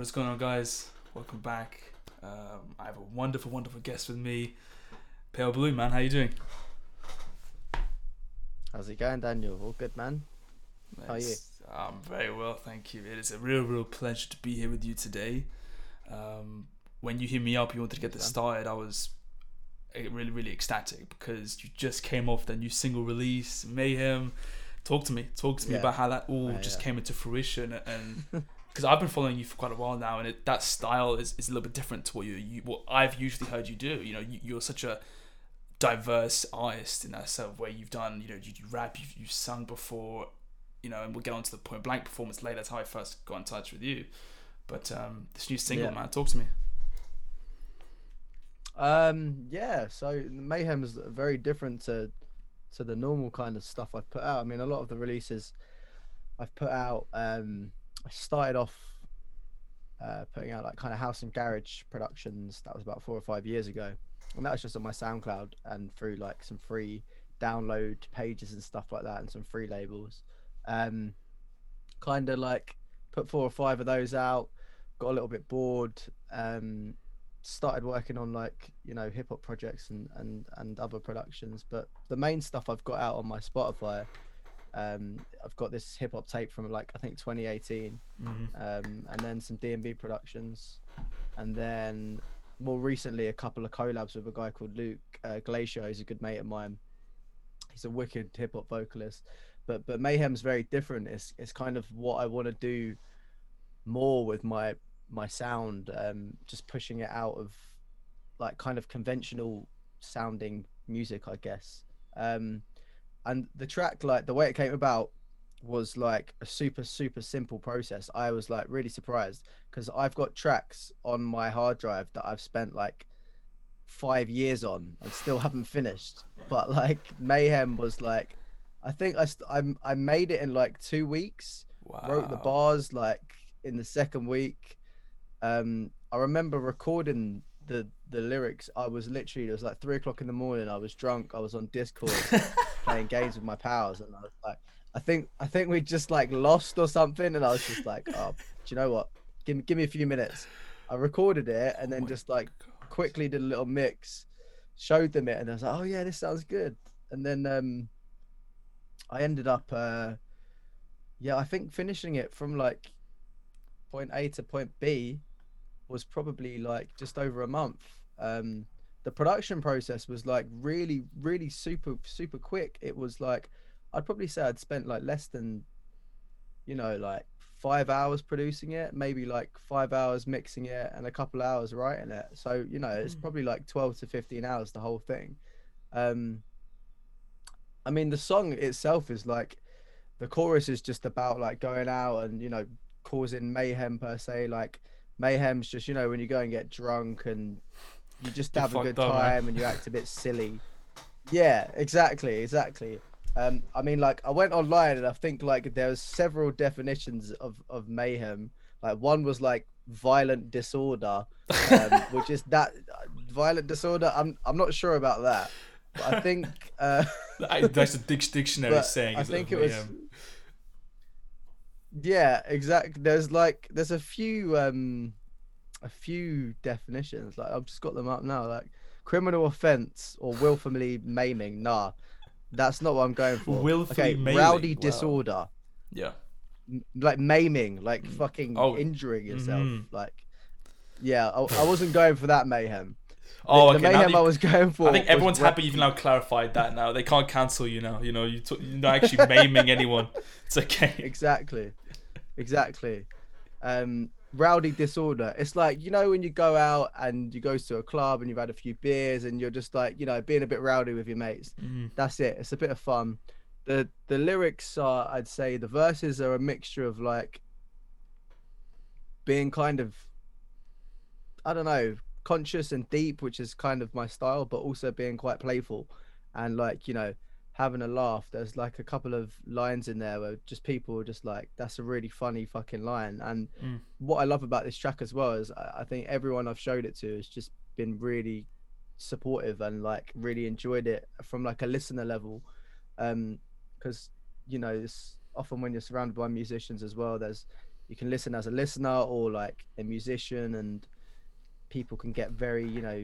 What is going on, guys? Welcome back. Um, I have a wonderful, wonderful guest with me, PALEBLU man. How you doing? How's it going, Daniel? All good, man. How are you? I'm very well, thank you. It is a real, real pleasure to be here with you today. Um, when you hit me up, you wanted to get this started. I was eh, really, really ecstatic because you just came off the new single release, Mayhem. Talk to me. Talk to me Yeah. about how that all Yeah, just yeah. came into fruition and. Because I've been following you for quite a while now, and it, that style is, is a little bit different to what you, you what I've usually heard you do. You know, you, you're such a diverse artist in that sort of way. You've done, you know, you, you rap, you've, you've sung before, you know, and we'll get on to the point blank performance later. That's how I first got in touch with you. But um, this new single, Yeah. man, talk to me. Um, yeah. So Mayhem is very different to to the normal kind of stuff I've put out. I mean, a lot of the releases I've put out. Um, I started off uh, putting out like kind of house and garage productions. That was about four or five years ago, and that was just on my SoundCloud and through like some free download pages and stuff like that, and some free labels. Um, kind of like put four or five of those out. Got a little bit bored. Um, started working on like you know hip hop projects and and and other productions but the main stuff i've got out on my spotify um i've got this hip hop tape from like i think 2018 Mm-hmm. um and then some dnb productions. And then more recently a couple of collabs with a guy called luke uh, glacier. Who's a good mate of mine. He's a wicked hip hop vocalist. But but mayhem's very different. It's it's kind of what i want to do more with my my sound um just pushing it out of like kind of conventional sounding music i guess. Um and the track like the way it came about was like a super super simple process i was like really surprised because i've got tracks on my hard drive that i've spent like five years on and still haven't finished but like mayhem was like i think i st- I'm, i made it in like two weeks Wow. wrote the bars like in the second week. Um, I remember recording the the lyrics. I was literally it was like three o'clock in the morning. I was drunk. I was on Discord playing games with my powers, and I was like, I think I think we just like lost or something, and I was just like, oh, do you know what? Give me give me a few minutes. I recorded it and Oh then my just like God. quickly did a little mix, showed them it, and I was like, oh yeah, this sounds good. And then um, I ended up, uh, yeah, I think finishing it from like point A to point B was probably like just over a month. Um, the production process was like really, really super, super quick. It was like, I'd probably say I'd spent like less than, you know, like five hours producing it, maybe like five hours mixing it, and a couple hours writing it. So you know, it's Mm. probably like twelve to fifteen hours the whole thing. Um, I mean, the song itself is like, the chorus is just about like going out and you know causing mayhem per se. Like mayhem's just you know when you go and get drunk and you just have a fucked good up, man. time and you act a bit silly. Yeah, exactly, exactly. Um, I mean, like I went online and I think like there was several definitions of of mayhem. Like one was like violent disorder, um, which is that violent disorder. I'm I'm not sure about that, but I think uh, That's dic- dictionary saying. I think it was. Yeah, exactly. There's like there's a few um a few definitions. Like I've just got them up now. Like criminal offense or willfully maiming. Nah, that's not what I'm going for. Willfully okay, maiming, rowdy wow. disorder, Yeah. M- like maiming, like fucking Oh, injuring yourself. mhm. Like, yeah, I, I wasn't going for that mayhem. Oh, the, okay. the mayhem that I was going for. I think everyone's ra- happy you've now clarified that. Now they can't cancel you now. You know, you t- you're not actually maiming anyone. It's okay. exactly exactly um rowdy disorder. It's like you know when you go out and you go to a club and you've had a few beers and you're just like you know being a bit rowdy with your mates. Mhm. that's it. It's a bit of fun. The the lyrics are i'd say the verses are a mixture of like being kind of i don't know conscious and deep which is kind of my style but also being quite playful and like you know having a laugh there's like a couple of lines in there where just people were just like that's a really funny fucking line and Mm. what i love about this track as well is I, I think everyone i've showed it to has just been really supportive and like really enjoyed it from like a listener level um because you know it's often when you're surrounded by musicians as well there's you can listen as a listener or like a musician, and people can get very you know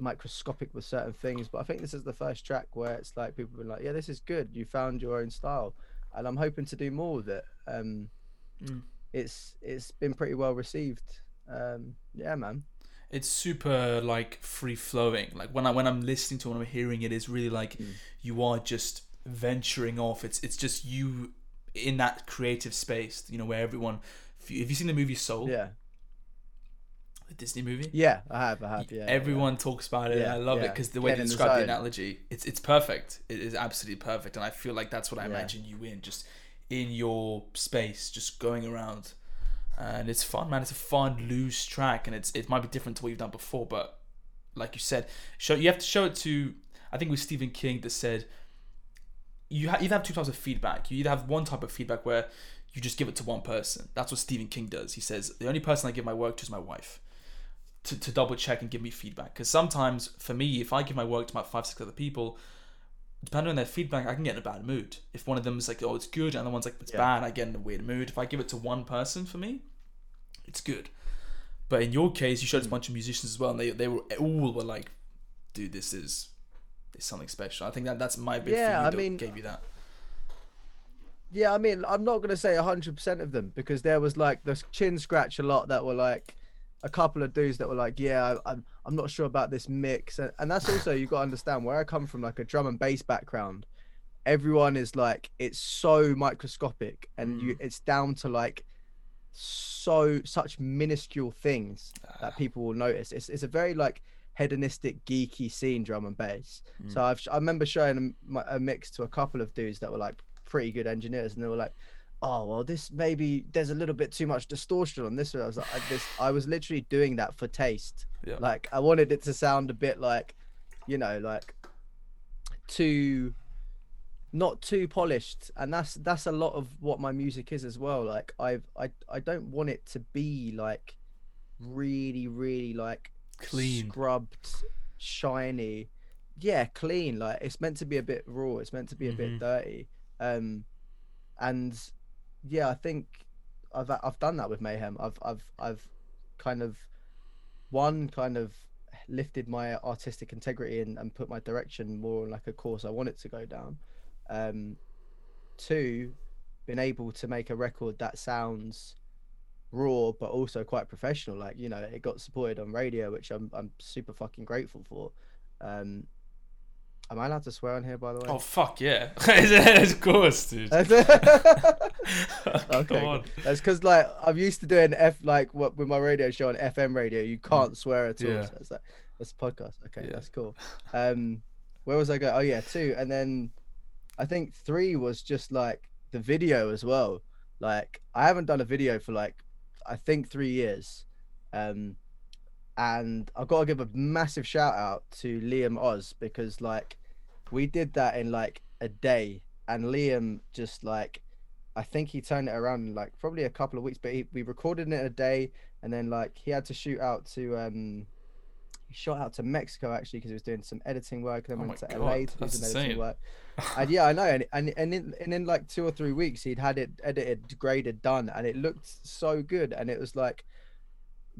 microscopic with certain things. But I think this is the first track where it's like people have been like, yeah, this is good. You found your own style, and I'm hoping to do more with it. Um, Mm. It's it's been pretty well received. Um, yeah, man. It's super like free flowing. Like when I when I'm listening to when I'm hearing it, it's really like Mm. you are just venturing off. It's it's just you in that creative space. You know where everyone. If you, have you seen the movie Soul? Yeah, The Disney movie. yeah, I have, I have. Yeah, Everyone talks about it. and Yeah, I love it because the way Get they in the describe the analogy, it's it's perfect. It is absolutely perfect, and I feel like that's what I Yeah. imagine you in, just in your space, just going around, and it's fun, man. It's a fun, loose track, and it's it might be different to what you've done before, but like you said, show you have to show it to. I think it was Stephen King that said you ha- either have two types of feedback. You either have one type of feedback where you just give it to one person. That's what Stephen King does. He says the only person I give my work to is my wife to, to double check and give me feedback. Because sometimes for me, if I give my work to about five, six other people, depending on their feedback, I can get in a bad mood. If one of them is like, oh, it's good, and the one's like, it's Yeah. bad, I get in a weird mood. If I give it to one person for me, it's good. But in your case, you showed us a hmm. bunch of musicians as well, and they, they were all were like, dude, this is, is something special. I think that that's my bit Yeah, I mean- gave you that. Yeah, I mean, I'm not gonna say hundred percent of them because there was like the chin scratch a lot that were like a couple of dudes that were like, yeah, I, I'm I'm not sure about this mix, and, and that's also you got to understand where I come from, like a drum and bass background. Everyone is like, it's so microscopic, and you, mm. it's down to like so such minuscule things that ah. people will notice. It's it's a very like hedonistic, geeky scene, drum and bass. So mm. I've I remember showing a, a mix to a couple of dudes that were like pretty good engineers, and they were like, "Oh well, this maybe there's a little bit too much distortion on this." one." I was like, I, "This I was literally doing that for taste. Yeah. Like I wanted it to sound a bit like, you know, like too." not too polished and that's that's a lot of what my music is as well like i've i i don't want it to be like really really like Clean. scrubbed shiny yeah clean like it's meant to be a bit raw it's meant to be a Mhm. bit dirty um and yeah i think i've i've done that with mayhem. I've i've i've kind of one kind of lifted my artistic integrity and, and put my direction more on like a course i want it to go down. Um two been able to make a record that sounds raw but also quite professional. Like you know it got supported on radio which i'm i'm super fucking grateful for. Um am i allowed to swear on here by the way Oh fuck yeah! of course, dude. okay Come on. that's because like i'm used to doing f like what with my radio show on fm radio you can't swear at all Mm. Yeah. so it's like that's a podcast okay Yeah. that's cool um where was i going oh yeah two and then i think three was just like the video as well like i haven't done a video for like i think three years um and i've got to give a massive shout out to liam oz because like we did that in like a day and liam just like i think he turned it around in like probably a couple of weeks but he, we recorded it in a day and then like he had to shoot out to um he shot out to mexico actually because he was doing some editing work and then Oh went to God, la to do some editing work and yeah i know and and, and, in, and in like two or three weeks he'd had it edited graded done and it looked so good and it was like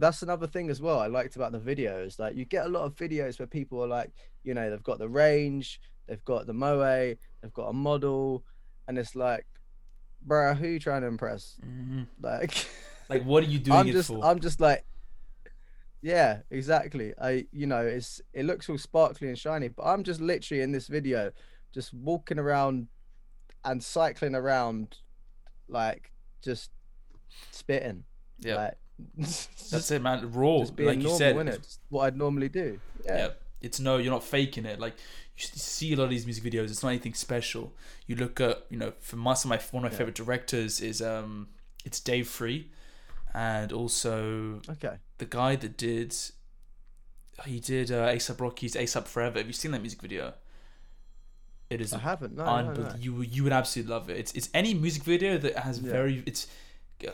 that's another thing as well I liked about the videos. Like you get a lot of videos where people are like, you know, they've got the range, they've got the moe, they've got a model, and it's like, bruh, who you trying to impress? Mhm. Like, Like, what are you doing I'm it just? I'm just like, yeah, exactly. I, you know, it's it looks all sparkly and shiny, but I'm just literally in this video, just walking around and cycling around, like just spitting. yeah, Like, that's it, man. Raw, like you said. Just what I'd normally do. yeah. Yeah. it's no, you're not faking it. Like you see a lot of these music videos. It's not anything special. You look at, you know, for my, some of my one of my Yeah. favorite directors is um, it's Dave Free, and also Okay. the guy that did, he did uh, ASAP Rocky's ASAP Forever. Have you seen that music video? It is I haven't. No, no, unbelievable. no. You would- you would absolutely love it. It's it's any music video that has Yeah. very it's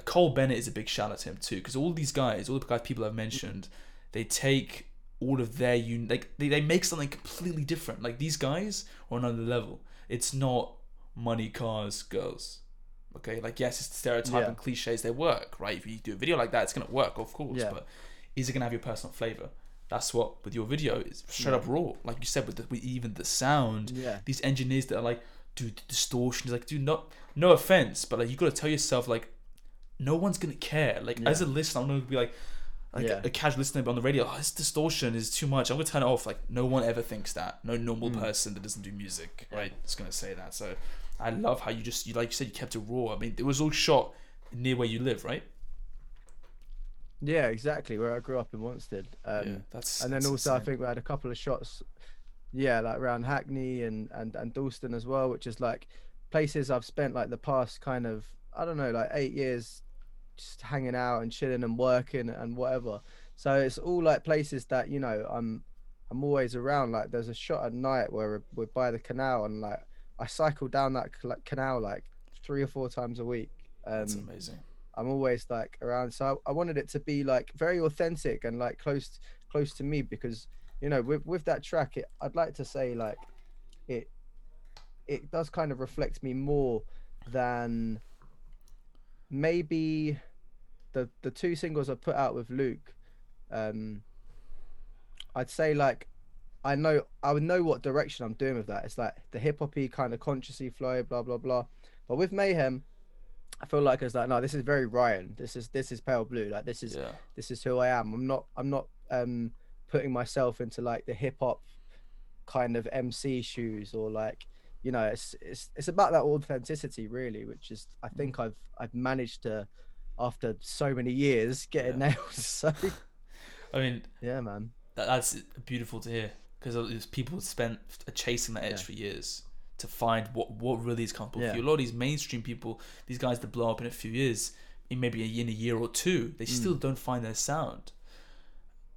Cole Bennett is a big shout out to him too because all these guys, all the guys people I've mentioned, they take all of their un like they, they make something completely different. Like these guys are on another level. It's not money, cars, girls. Okay, like yes, it's stereotype Yeah. and cliches. They work, right? If you do a video like that, it's gonna work, of course. Yeah. But is it gonna have your personal flavor? That's what with your video is straight Yeah. up mm. raw, like you said, with, the, with even the sound. Yeah. These engineers that are like, dude, the distortion is like, dude, not no offense, but like you gotta tell yourself like, no one's gonna care. Like as a listener, I'm gonna be like. Like Yeah. a, casual listener on the radio, oh, this distortion is too much. I'm gonna turn it off. Like no one ever thinks that. No normal Mm. person that doesn't do music, right, is gonna say that. So I love how you just, you like you said, you kept it raw. I mean, it was all shot near where you live, right? Yeah, exactly. Where I grew up in Wanstead. Um, yeah, that's. and then that's also I think we had a couple of shots, yeah, like around Hackney and and and Dalston as well, which is like places I've spent like the past kind of I don't know like eight years just hanging out and chilling and working and whatever. So it's all like places that you know I'm I'm always around. Like there's a shot at night where we're, we're by the canal and like I cycle down that canal like three or four times a week. Um, That's amazing. I'm always like around. So I, I wanted it to be like very authentic and like close close to me because you know with with that track, it, I'd like to say like it it does kind of reflect me more than maybe the the two singles I put out with Luke. Um, I'd say like I know I would know what direction I'm doing with that. It's like the hip hoppy kind of consciously flow, blah blah blah. But with Mayhem, I feel like it's like no, this is very Ryan. This is this is PALEBLU. Like this is Yeah. this is who I am. I'm not I'm not um putting myself into like the hip hop kind of MC shoes or like you know it's it's it's about that authenticity really, which is I think I've I've managed to after so many years get it nailed. So I mean, yeah, man. that, that's beautiful to hear because people spent chasing that edge Yeah. for years to find what what really is comfortable for Yeah. you. A lot of these mainstream people, these guys that blow up in a few years, in maybe a, in a year or two, they still Mm. don't find their sound.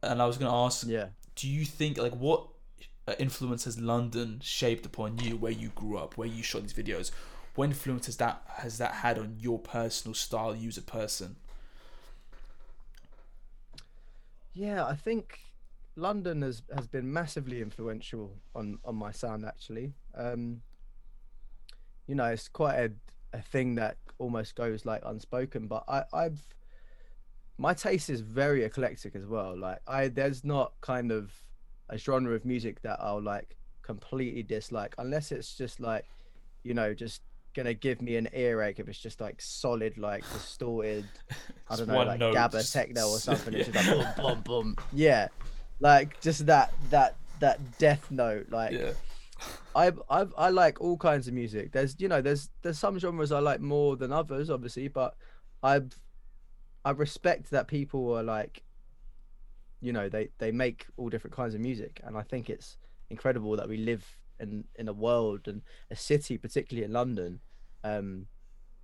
And I was gonna ask, Yeah. do you think like what uh, influence has London shaped upon you, where you grew up, where you shot these videos? What influence has that has that had on your personal style, you as a person? Yeah, I think London has has been massively influential on on my sound actually. Um you know, it's quite a a thing that almost goes like unspoken, but I I've my taste is very eclectic as well. Like I there's not kind of a genre of music that I'll like completely dislike unless it's just like you know, just gonna give me an earache if it's just like solid like distorted I don't know, like note, Gabba techno or something. It's yeah. just like boom, boom, boom. Yeah, like just that that that death note. Like yeah, I I I like all kinds of music. There's you know there's there's some genres I like more than others, obviously, but I've I respect that people are like, you know, they they make all different kinds of music, and I think it's incredible that we live in in a world and a city, particularly in London, um,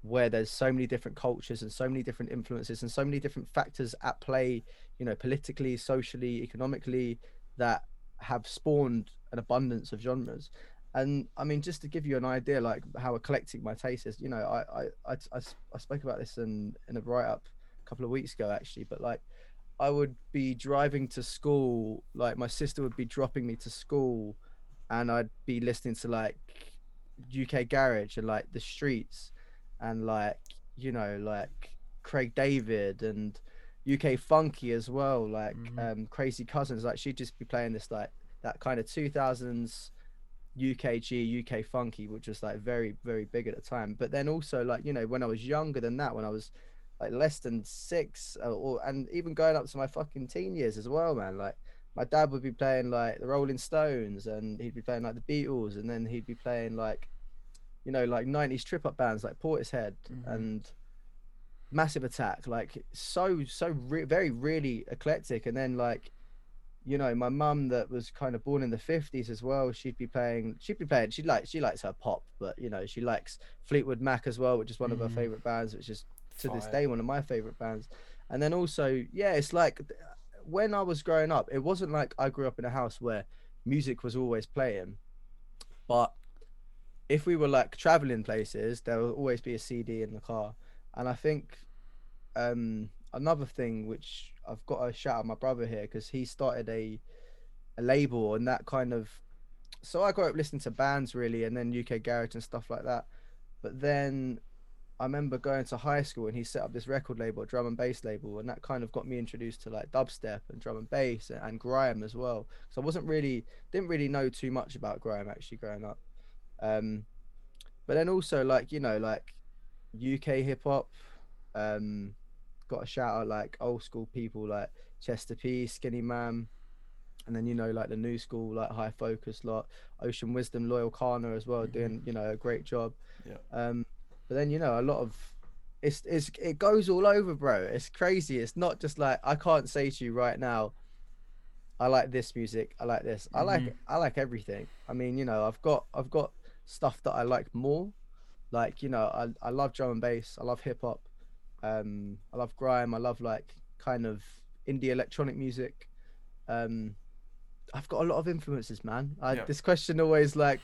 where there's so many different cultures and so many different influences and so many different factors at play, you know, politically, socially, economically, that have spawned an abundance of genres. And I mean, just to give you an idea, like how eclectic my taste is, you know, I I I I spoke about this in in a write up a couple of weeks ago actually, but like I would be driving to school, like my sister would be dropping me to school, and I'd be listening to like UK Garage and like the Streets, and like you know like Craig David and UK Funky as well, like Mhm. um, Crazy Cousinz. Like she'd just be playing this like that kind of 2000s UKG UK Funky, which was like very very big at the time. But then also like you know when I was younger than that, when I was like less than six, uh, or and even going up to my fucking teen years as well, man. Like my dad would be playing like the Rolling Stones, and he'd be playing like the Beatles, and then he'd be playing like, you know, like '90s trip hop bands like Portishead Mhm. and Massive Attack. Like so so re- very really eclectic, and then like. You know, my mum that was kind of born in the fifties as well. She'd be playing. She'd be playing. She like. She likes her pop, but you know, she likes Fleetwood Mac as well, which is one of her Mhm. favorite bands, which is to this day one of my favorite bands. And then also yeah it's like when i was growing up it wasn't like i grew up in a house where music was always playing. But if we were like traveling places there will always be a cd in the car. And i think um another thing which i've got to shout out my brother here because he started a a label and that kind of so i grew up listening to bands really and then uk garage and stuff like that. But then I remember going to high school and he set up this record label, a drum and bass label, and that kind of got me introduced to like dubstep and drum and bass and, and grime as well. So I wasn't really didn't really know too much about grime actually growing up. Um, but then also like you know like UK hip hop, um, got a shout out like old school people like Chester P, Skinnyman, and then you know like the new school like High Focus lot, Ocean Wisdom, Loyle Carner as well, doing you know a great job. Yeah. Um, but then you know a lot of it's it's it goes all over, bro. It's crazy. It's not just like I can't say to you right now. I like this music. I like this. I like Mhm. I like everything. I mean, you know, I've got I've got stuff that I like more. Like you know, I I love drum and bass. I love hip hop. Um, I love grime. I love like kind of indie electronic music. Um, I've got a lot of influences, man. I, Yeah. This question always like,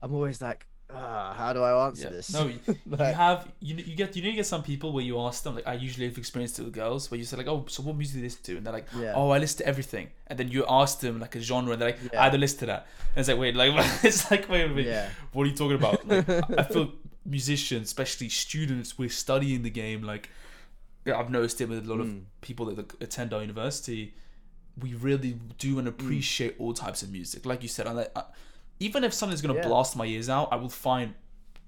I'm always like, ah, how do I answer Yeah. this? No, you, you have you you get you know you get some people where you ask them like I usually have experienced it with girls where you say like oh so what music do you listen to and they're like Yeah. oh I listen to everything and then you ask them like a genre and they're like Yeah. I don't listen to that and it's like wait like it's like wait a minute Yeah. what are you talking about like, I- I feel musicians especially students we're studying the game like I've noticed it with a lot of Mm. people that attend our university we really do Mm. and appreciate all types of music like you said I, like, I, even if something's gonna Yeah. blast my ears out I will find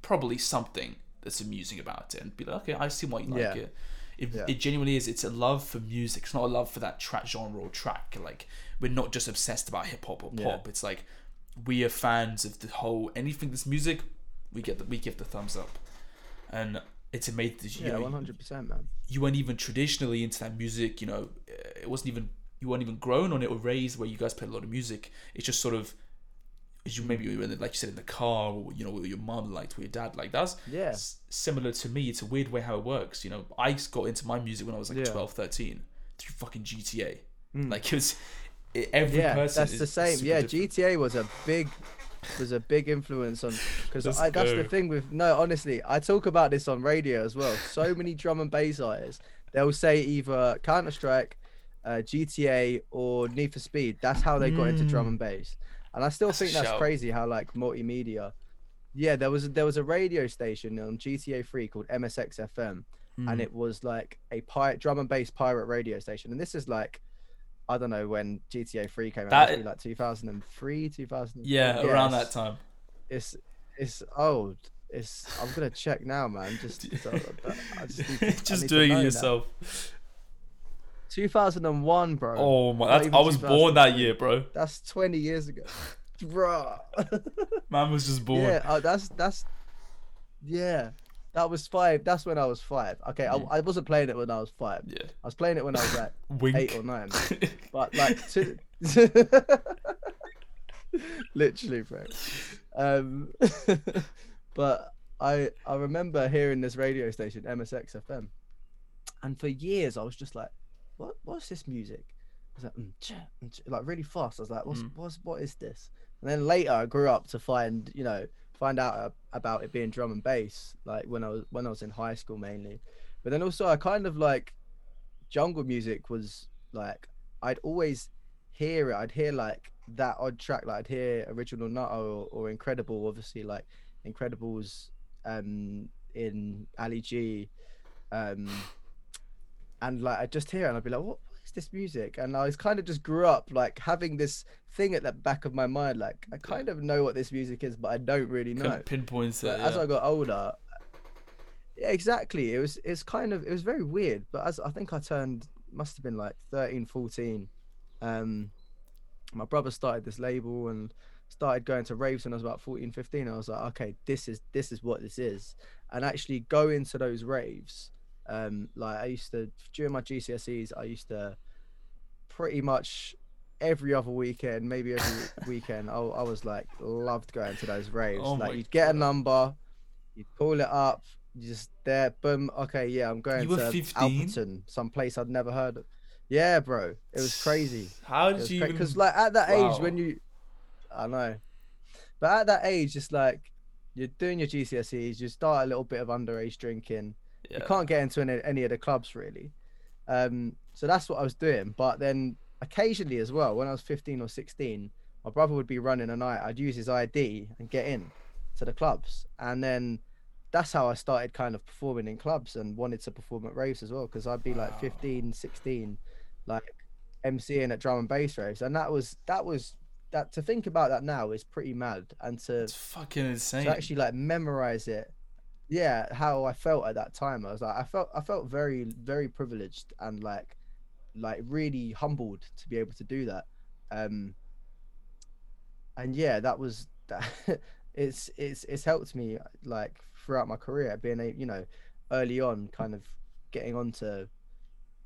probably something that's amusing about it and be like, okay, I see why you like Yeah. it. It, Yeah. it genuinely is. It's a love for music. It's not a love for that track genre or track. Like we're not just obsessed about hip hop or pop. It's like we are fans of the whole anything that's music. We get the we give the thumbs up, and it's amazing. You Yeah, know, one hundred percent, man. you weren't even traditionally into that music. You know, it wasn't even you weren't even grown on it or raised where you guys played a lot of music. It's just sort of. You maybe you were in the, like you said in the car, or you know, what your mom liked, what your dad liked. That's Yeah, s- similar to me. It's a weird way how it works. You know, I got into my music when I was like Yeah. 12, 13 through fucking GTA. Mm. Like it was it, every yeah, person. that's the same. Yeah, different. GTA was a big was a big influence on because that's the thing with no honestly I talk about this on radio as well. So many drum and bass artists they'll say either Counter Strike, uh, GTA or Need for Speed. That's how they got into drum and bass. And I still. That's think that's shout. crazy how like multimedia. Yeah, there was there was a radio station on GTA 3 called MSX FM Mm. and it was like a pirate drum and bass pirate radio station. And this is like, I don't know when GTA 3 came out. That- That must like 2003, 2000. yeah, around that time. It's it's old. It's I'm gonna check now, man. Just so, I just, need to- I just need doing know it now. Yourself. 2001, bro. Oh my! That's, I was born that year, bro. That's 20 years ago, bro. Man was just born. yeah, uh, that's that's yeah. That was five. That's when I was five. Okay. I, I wasn't playing it when I was five. Yeah. I was playing it when I was like eight or nine. but like to... literally bro um but i i remember hearing this radio station msx fm and for years i was just like what what's this music I was like, mm, cha, mm, cha," like really fast i was like what's Mm. what's what is this and then later i grew up to find you know find out uh, about it being drum and bass like when i was when i was in high school mainly but then also i kind of like jungle music was like I'd always hear it. I'd hear like that odd track, like I'd hear original Nuttah or, or Incredible, obviously like Incredibles um in Ali G. Um and like I'd just hear it and I'd be like, what, what is this music? And I was kind of just grew up like having this thing at the back of my mind, like I kind of know what this music is, but I don't really know. Couldn't pinpoint it. But as. I got older, yeah, exactly. It was it's kind of it was very weird. But as I think I turned must have been like 13, 14. Um, my brother started this label and started going to raves when I was about 14, 15. I was like, okay, this is this is what this is. And actually go into those raves. Um, like I used to during my GCSEs, I used to pretty much every other weekend, maybe every weekend, I, I was like loved going to those raves. Oh like you'd get a number, you'd call it up, you just there, boom. Okay, yeah, I'm going You to 15? Alperton, some place I'd never heard of. Yeah, bro, it was crazy. How did you even? Because like at that age when you, I know, but at that age, it's like you're doing your GCSEs, you start a little bit of underage drinking. Yeah. You can't get into any, any of the clubs really. Um, so that's what I was doing. But then occasionally as well, when I was 15 or 16, my brother would be running a night. I'd use his ID and get in to the clubs. And then that's how I started kind of performing in clubs and wanted to perform at raves as well because I'd be like Wow. 15, 16, like MCing at drum and bass raves, and that was that was that to think about that now is pretty mad, and to It's fucking insane. to actually like memorize it yeah how i felt at that time i was like i felt i felt very very privileged and like like really humbled to be able to do that. Um and yeah that was that it's it's it's helped me like throughout my career being a you know early on kind of getting onto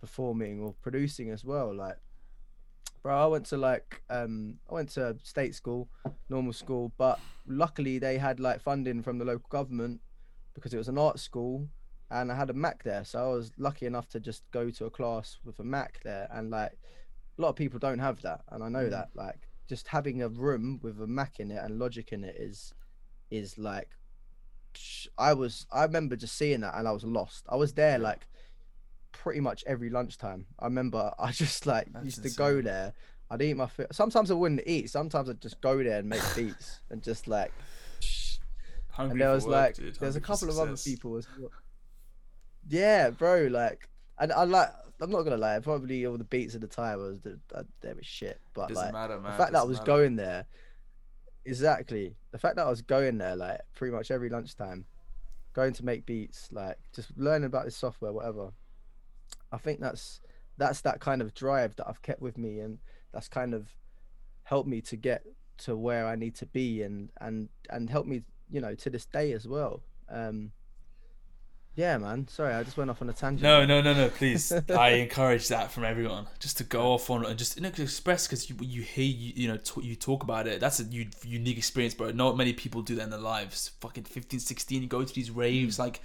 performing or producing as well like bro i went to like um i went to state school normal school but luckily they had like funding from the local government because it was an art school and i had a mac there so i was lucky enough to just go to a class with a mac there and like a lot of people don't have that and i know Mm. that like just having a room with a mac in it and logic in it is is like i was i remember just seeing that and i was lost. I was there like pretty much every lunchtime. I remember i just like That's used to go there i'd eat my food sometimes i wouldn't eat sometimes i'd just go there and make beats and just like Hungry and there was work, like dude. there's a Hungry couple of other people as well. Yeah, bro, like and I like I'm not gonna lie, probably all the beats at the time was the, they were shit. But Doesn't like matter, man. the fact that I was matter. going there exactly the fact that I was going there like pretty much every lunchtime, going to make beats, like just learning about this software, whatever. I think that's that's that kind of drive that I've kept with me and that's kind of helped me to get to where I need to be and and and help me you know to this day as well um yeah man sorry I just went off on a tangent No, no, no, no. Please, I encourage that from everyone, just to go off on and just you know, express because you you hear you, you know t- you talk about it. That's a u- unique experience, bro. Not many people do that in their lives. Fucking 15, 16, you go to these raves. Like,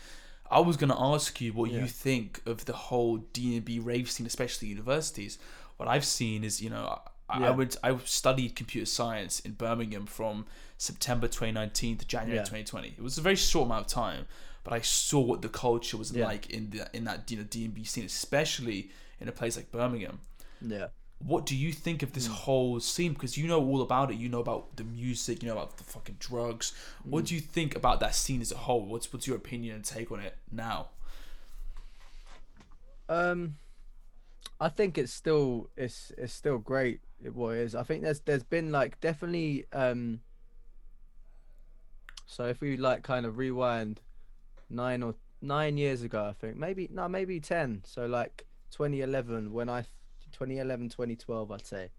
I was gonna ask you what Yeah. you think of the whole D and B rave scene, especially universities. What I've seen is, you know, I, I Yeah. went, I studied computer science in Birmingham from September 2019 to January Yeah. 2020. It was a very short amount of time, but I saw what the culture was Yeah. like in the in that you know D and B scene, especially in a place like Birmingham. yeah What do you think of this Hmm. whole scene? Because you know all about it. You know about the music. You know about the fucking drugs. What Hmm. do you think about that scene as a whole? What's what's your opinion and take on it now? um I think it's still it's it's still great it is. I think there's there's been like definitely um so if we like kind of rewind nine or nine years ago I think maybe no maybe 10 so like 2011 when I 2011 2012 I'd say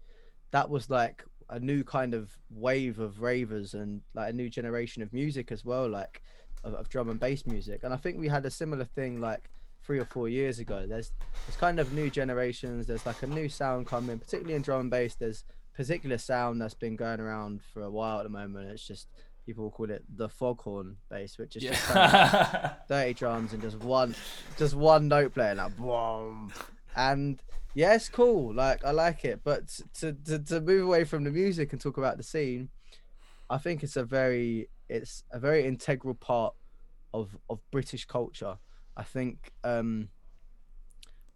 that was like a new kind of wave of ravers and like a new generation of music as well like of, of drum and bass music. And I think we had a similar thing like three or four years ago there's there's kind of new generations there's like a new sound coming particularly in drum and bass there's particular sound that's been going around for a while at the moment it's just people call it the foghorn bass which is just kind of Yeah. 30 drums and just one just one note playing like boom and yeah it's cool like i like it but to, to to move away from the music and talk about the scene i think it's a very it's a very integral part of of british culture i think um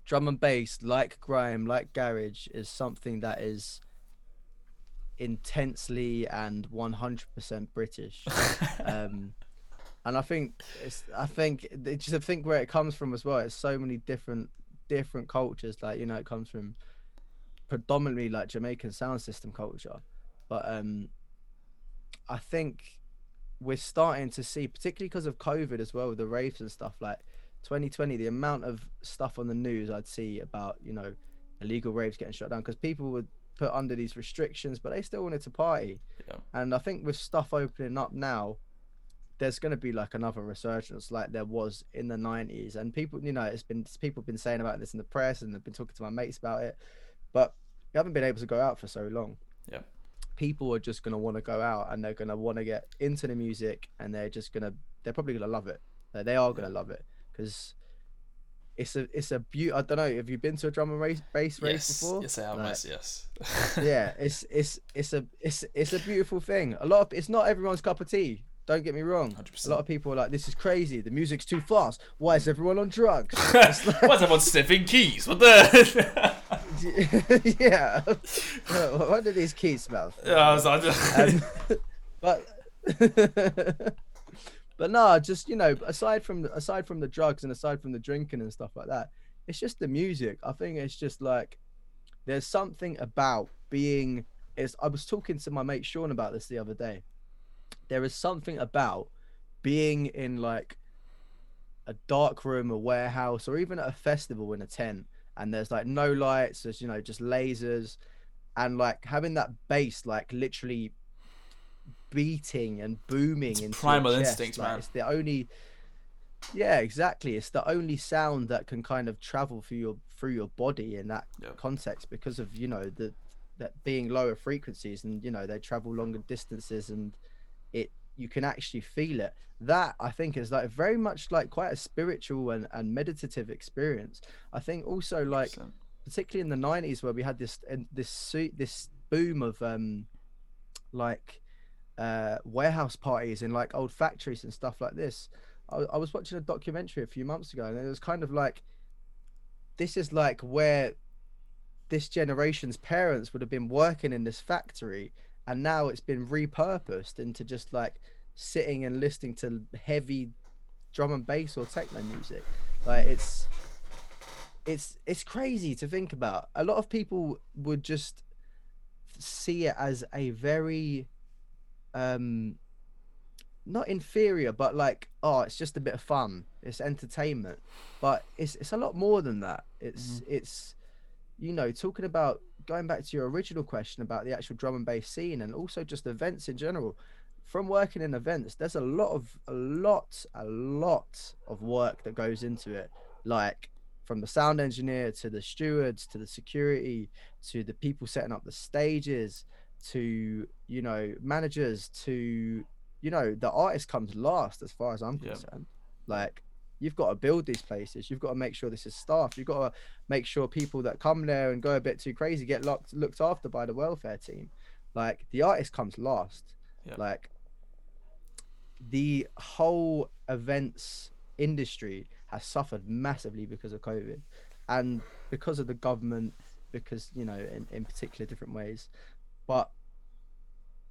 drum and bass like grime like garage is something that is intensely and 100% british um and I think it's I think it just I think where it comes from as well. It's so many different different cultures. Like you know, it comes from predominantly like Jamaican sound system culture, but um, I think we're starting to see, particularly because of COVID as well, with the raves and stuff. Like 2020, the amount of stuff on the news I'd see about you know illegal raves getting shut down because people were put under these restrictions, but they still wanted to party. Yeah. And I think with stuff opening up now, there's going to be like another resurgence like there was in the 90s and people you know it's been people have been saying about this in the press and i've been talking to my mates about it but we haven't been able to go out for so long Yeah. people are just going to want to go out and they're going to want to get into the music and they're just going to they're probably going to love it they are going to love it because it's a it's a beaut i don't know have you been to a drum and race bass race yes, before yes, I have. Like, yes, yes. yeah it's it's it's a it's it's a beautiful thing a lot of it's not everyone's cup of tea don't get me wrong a 100%. lot of people are like this is crazy the music's too fast why is everyone on drugs like- Why's everyone sniffing keys? What the? yeah what do these keys smell yeah, I was like, um, but but no, just you know, aside from aside from the drugs and aside from the drinking and stuff like that, it's just the music. I think it's just like there's something about being. Is I was talking to my mate Sean about this the other day. There is something about being in like a dark room, a warehouse, or even at a festival in a tent, and there's like no lights, there's you know just lasers, and like having that bass like literally beating and booming It's into primal chest, instinct, like, man. It's the only yeah, exactly. It's the only sound that can kind of travel through your through your body in that Yeah. context because of you know the that being lower frequencies and you know they travel longer distances and it you can actually feel it. That I think is like very much like quite a spiritual and, and meditative experience. I think also like So, particularly in the 90s where we had this and this suit this boom of um like uh warehouse parties in like old factories and stuff like this I, I was watching a documentary a few months ago and it was kind of like this is like where this generation's parents would have been working in this factory and now it's been repurposed into just like sitting and listening to heavy drum and bass or techno music like it's it's it's crazy to think about. A lot of people would just see it as a very um not inferior but like oh it's just a bit of fun. It's entertainment. But it's it's a lot more than that. It's it's you know talking about going back to your original question about the actual drum and bass scene and also just events in general. From working in events there's a lot of a lot a lot of work that goes into it. Like from the sound engineer to the stewards to the security to the people setting up the stages to you know managers to you know the artist comes last as far as i'm Yeah. concerned. Like you've got to build these places. You've got to make sure this is staffed. You've got to make sure people that come there and go a bit too crazy get looked looked after by the welfare team. Like the artist comes last. Yeah. like the whole events industry has suffered massively because of covid and because of the government because you know in, in particular different ways but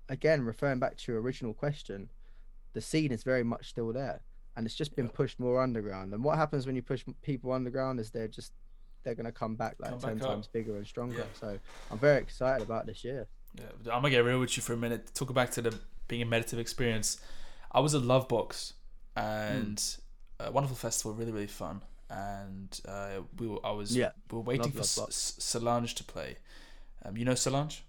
again referring back to your original question the scene is very much still there and it's just been Yeah. pushed more underground and what happens when you push people underground is they're just they're going to come back like Come 10 back times bigger and stronger Yeah. so i'm very excited about this year Yeah, I'm gonna get real with you for a minute. Talk back to the being a meditative experience. I was at Lovebox and Hmm. a wonderful festival, really really fun. And uh, we were, I was Yeah, we were waiting love for Lovebox. S- S- Solange to play. Um, you know Solange?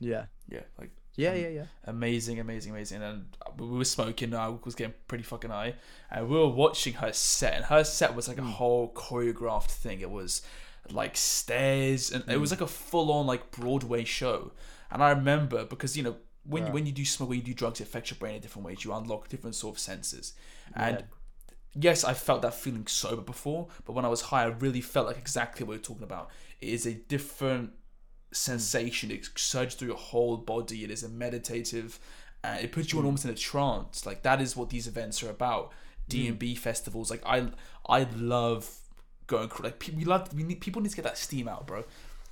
Yeah Yeah, like yeah Um, yeah yeah amazing, amazing, amazing. And we were smoking. I was getting pretty fucking high, and we were watching her set. And her set was like a Mm. whole choreographed thing. It was like stairs, and it was Mm. like a full on like Broadway show. And I remember because you know when Right. when you do smoke, when you do drugs, it affects your brain in different ways. You unlock different sort of senses, and Yeah. yes, I felt that feeling sober before, but when I was high, I really felt like exactly what you're talking about. It is a different Mm. sensation. It surges through your whole body. It is a meditative, and it puts you in mm. almost in a trance. Like that is what these events are about. D and B mm. festivals. Like I, I love going. Like we love. We need people need to get that steam out, bro.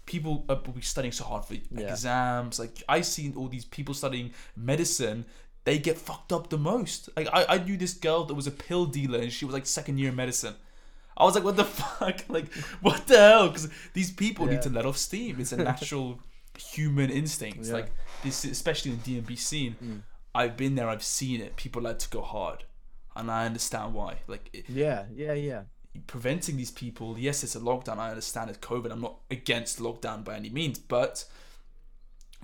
People are will be studying so hard for Yeah. exams. Like I seen all these people studying medicine. They get fucked up the most. Like I, I knew this girl that was a pill dealer and she was like second year in medicine. I was like, what the fuck? Like, what the hell? Because these people Yeah. need to let off steam. It's a natural human instinct. Yeah. Like this, especially in the DMB scene. Mm. I've been there. I've seen it. People like to go hard, and I understand why. Like it, yeah yeah yeah preventing these people. Yes, it's a lockdown. I understand it's COVID. I'm not against lockdown by any means, but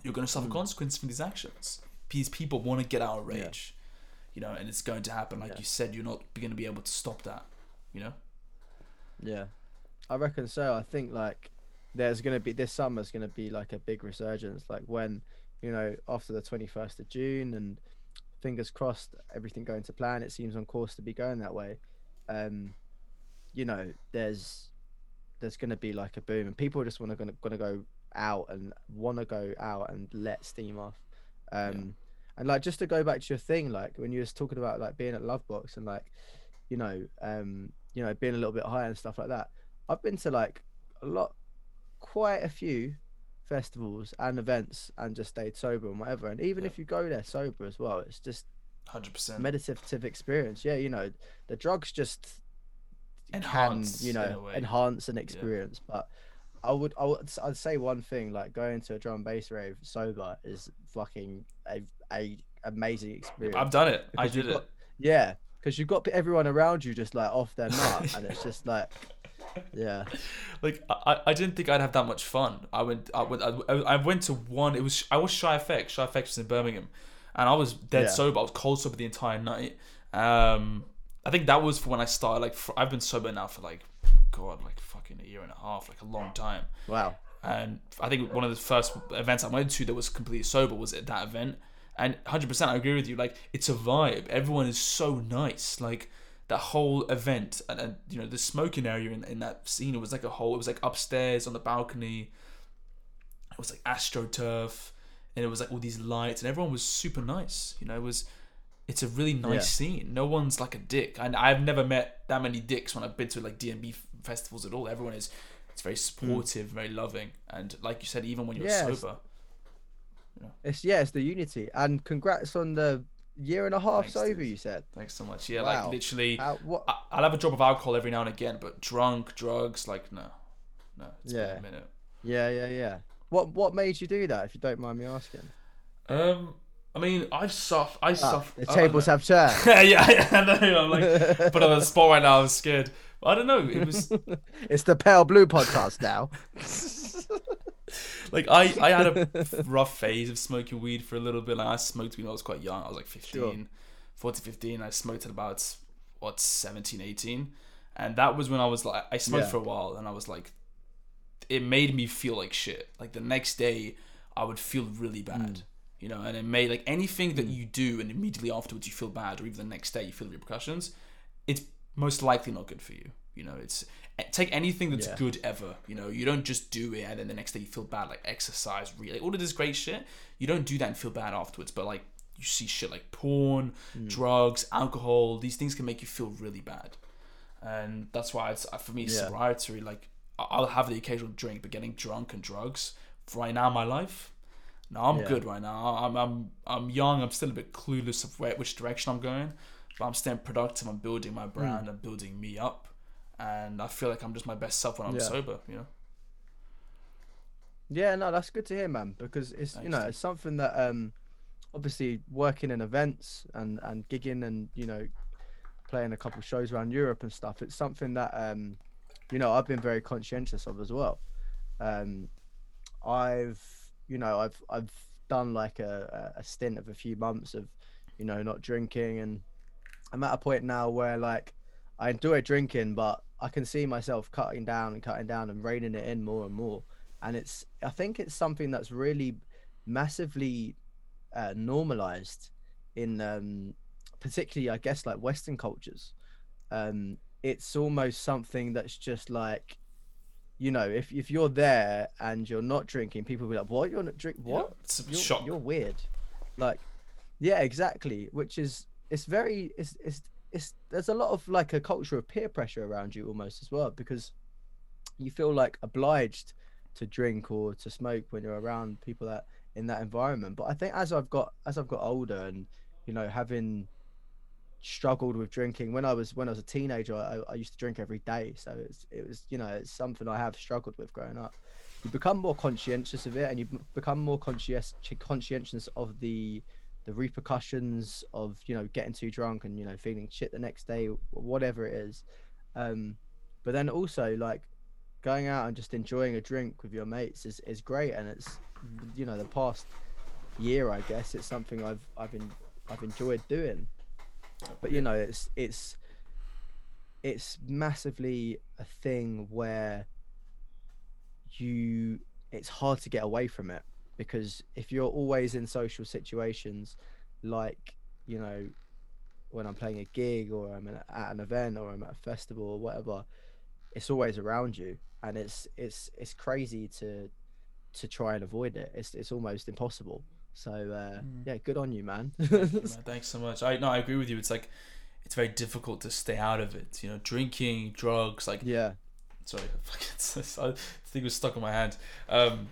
you're going to suffer Mm. consequences from these actions. These people want to get out of rage, you know, and it's going to happen. Like Yeah. you said, you're not going to be able to stop that. You know. Yeah, I reckon so. I think like there's gonna be this summer's gonna be like a big resurgence. Like when you know after the 21st of June and fingers crossed everything going to plan. It seems on course to be going that way. Um, you know, there's there's gonna be like a boom and people just want to gonna gonna go out and want to go out and let steam off. Um, and like just to go back to your thing, like when you was talking about like being at Lovebox and like you know, um, you know, being a little bit higher and stuff like that. I've been to like a lot, quite a few festivals and events and just stayed sober and whatever. And even Yeah. if you go there sober as well, it's just hundred percent. meditative experience. Yeah, you know, the drugs just Enhance, can, you know, enhance an experience. But I would, I would, I'd say one thing like going to a drum and bass rave sober is fucking a a amazing experience. I've done it. I did it. got- Yeah, because you've got everyone around you just like off their nut, and it's just like, yeah, like I, I didn't think I'd have that much fun. I went I went I, I went to one. It was I was Shy FX. Shy FX was in Birmingham, and I was dead Yeah. sober. I was cold sober the entire night. Um, I think that was for when I started. Like for, I've been sober now for like God, like fucking a year and a half, like a long time. wow, And I think one of the first events I went to that was completely sober was at that event. And 100%, I agree with you. Like, it's a vibe. Everyone is so nice. Like, that whole event, and, and you know, the smoking area in, in that scene, it was like a whole, it was like upstairs on the balcony. It was like astroturf, and it was like all these lights, and everyone was super nice. You know, it was, it's a really nice Yeah. scene. No one's like a dick. And I've never met that many dicks when I've been to like DnB festivals at all. Everyone is, it's very supportive, very loving. And like you said, even when you're Hmm. Yeah, sober, it's yeah, it's the unity, and congrats on the year and a half Thanks, sober. dude. You said, Thanks so much. Yeah, Wow. like literally, How, what? I, I'll have a drop of alcohol every now and again, but drunk, drugs, like no, no. It's been Yeah. a minute. Yeah, yeah, yeah. What what made you do that? If you don't mind me asking. Um, I mean, I've suffered. I Ah, suffered. the tables have turned. yeah, yeah, I know. I'm like, but on the spot right now, I was scared. I don't know. It was it's the PALEBLU podcast now. like I, I had a rough phase of smoking weed for a little bit. Like I smoked weed when I was quite young. I was like 15, Sure. 14, 15. I smoked at about what 17, 18. and that was when I was like, I smoked Yeah. for a while, and I was like, it made me feel like shit. Like the next day, I would feel really bad. Mm. You know, and it made like anything that you do, and immediately afterwards you feel bad, or even the next day you feel the repercussions. It's most likely not good for you. You know, it's take anything that's Yeah. good ever. You know, you don't just do it and then the next day you feel bad. Like exercise, really, all of this great shit. You don't do that and feel bad afterwards. But like you see shit like porn, Mm. drugs, alcohol. These things can make you feel really bad, and that's why it's for me Yeah. sobriety. Like I'll have the occasional drink, but getting drunk and drugs right now in my life. No, I'm Yeah. good right now. I'm I'm I'm young. I'm still a bit clueless of where which direction I'm going, but I'm staying productive. I'm building my brand. I'm building me up, and I feel like I'm just my best self when I'm Yeah. sober. You know. Yeah, no, that's good to hear, man. Because it's you know it's something that um, obviously working in events and and gigging and you know, playing a couple shows around Europe and stuff. It's something that um, you know, I've been very conscientious of as well. Um, I've you know I've I've done like a a a stint of a few months of you know not drinking and I'm at a point now where like I enjoy drinking, but I can see myself cutting down and cutting down and reining it in more and more. And it's I think it's something that's really massively uh, normalized in um, particularly I guess like Western cultures. Um, it's almost something that's just like you know if if you're there and you're not drinking, people will be like, "What? You're not drink? Yeah, What? A you're, you're weird." Like, yeah, exactly. Which is it's very it's it's it's there's a lot of like a culture of peer pressure around you almost as well because you feel like obliged to drink or to smoke when you're around people that in that environment. But i think as i've got as i've got older and you know having struggled with drinking when i was when i was a teenager i, I used to drink every day. So it's it was you know it's something i have struggled with growing up. You become more conscientious of it and you become more conscious conscientious of the the repercussions of you know getting too drunk and you know feeling shit the next day whatever it is. Um but then also like going out and just enjoying a drink with your mates is, is great and it's you know the past year i guess it's something i've i've been i've enjoyed doing. But you know it's it's it's massively a thing where you it's hard to get away from it because if you're always in social situations like you know when i'm playing a gig or i'm at an event or i'm at a festival or whatever it's always around you and it's it's it's crazy to to try and avoid it it's it's almost impossible so uh Mm. yeah good on you man Thank you, man. Thanks so much. I no, I agree with you. It's like it's very difficult to stay out of it. You know, drinking, drugs, like yeah sorry, I think it was stuck on my hand. Um,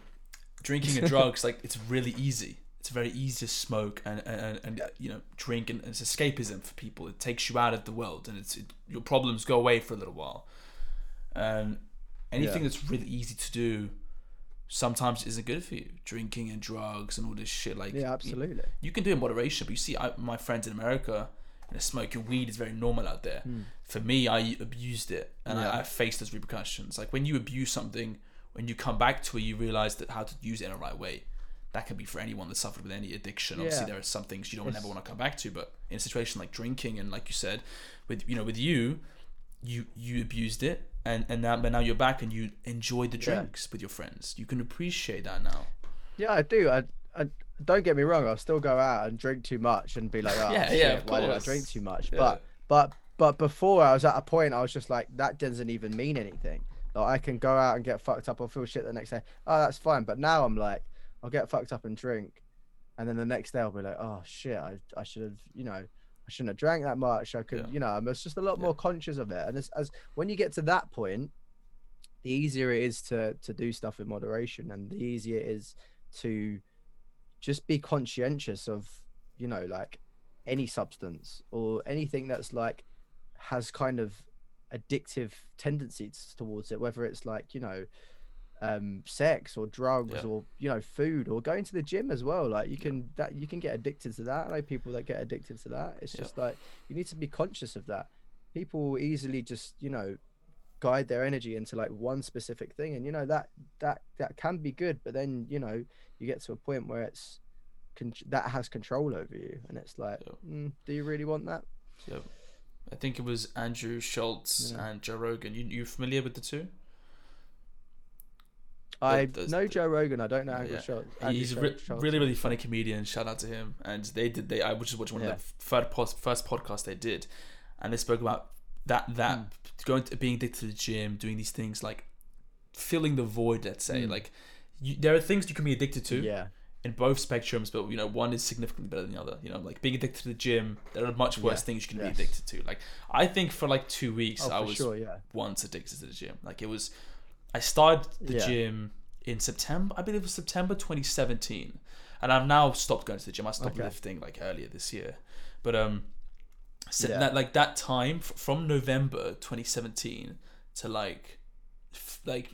drinking and drugs, like it's really easy. it's very easy to smoke and and, and you know drink and it's escapism for people. It takes you out of the world and it's it, your problems go away for a little while. And anything Yeah. that's really easy to do sometimes isn't good for you. Drinking and drugs and all this shit like Yeah, absolutely. you can do it in moderation, but you see, I, my friends in America, you know, smoking weed is very normal out there. Hmm. For me, I abused it, and. Yeah. I, I faced those repercussions. Like when you abuse something, when you come back to it, you realize that how to use it in the right way. That can be for anyone that suffered with any addiction. Obviously, there are some things you don't It's- never want to come back to, but in a situation like drinking and like you said, with you know, with you, you you abused it, and and now but now you're back and you enjoy the Yeah. drinks with your friends. You can appreciate that now. Yeah, I do. I, I don't get me wrong. I'll still go out and drink too much and be like, oh, Yeah, shit, yeah, why did I drink too much? Yeah. But but but before I was at a point, I was just like, that doesn't even mean anything. Like I can go out and get fucked up or feel shit the next day. Oh, that's fine. But now I'm like, I'll get fucked up and drink, and then the next day I'll be like, oh shit, I I should have, you know. I shouldn't have drank that much. I could, Yeah. you know, I'm just a lot Yeah. more conscious of it. And as, as when you get to that point, the easier it is to to do stuff in moderation, and the easier it is to just be conscientious of you know like any substance or anything that's like has kind of addictive tendencies towards it whether it's like you know um sex or drugs Yeah. or you know food or going to the gym as well. Like you can that you can get addicted to that. I know people that get addicted to that. It's Yeah. just like you need to be conscious of that. People easily just you know guide their energy into like one specific thing. And you know that that that can be good but then you know you get to a point where it's con- that has control over you. And it's like Yeah. mm, do you really want that I think it was Andrew Schulz Yeah. and Joe Rogan. You you familiar with the two? i know joe rogan i don't know Andrew Yeah. Schulz, Andrew He's a re- really really funny comedian. Shout out to him. And they did they I which is watching one Yeah. of the third post, first podcasts they did, and they spoke about that that Hmm. going to being addicted to the gym, doing these things like filling the void. Let's say Mm. like you, there are things you can be addicted to yeah in both spectrums, but you know one is significantly better than the other. You know, like being addicted to the gym, there are much worse Yeah. things you can Yes. be addicted to. Like I think for like two weeks oh I was sure yeah once addicted to the gym. Like it was, I started the Yeah. gym in September. I believe it was September 2017, and I've now stopped going to the gym. I stopped Okay. lifting like earlier this year, but um, so that like that time f- from November 2017 to like, f- like,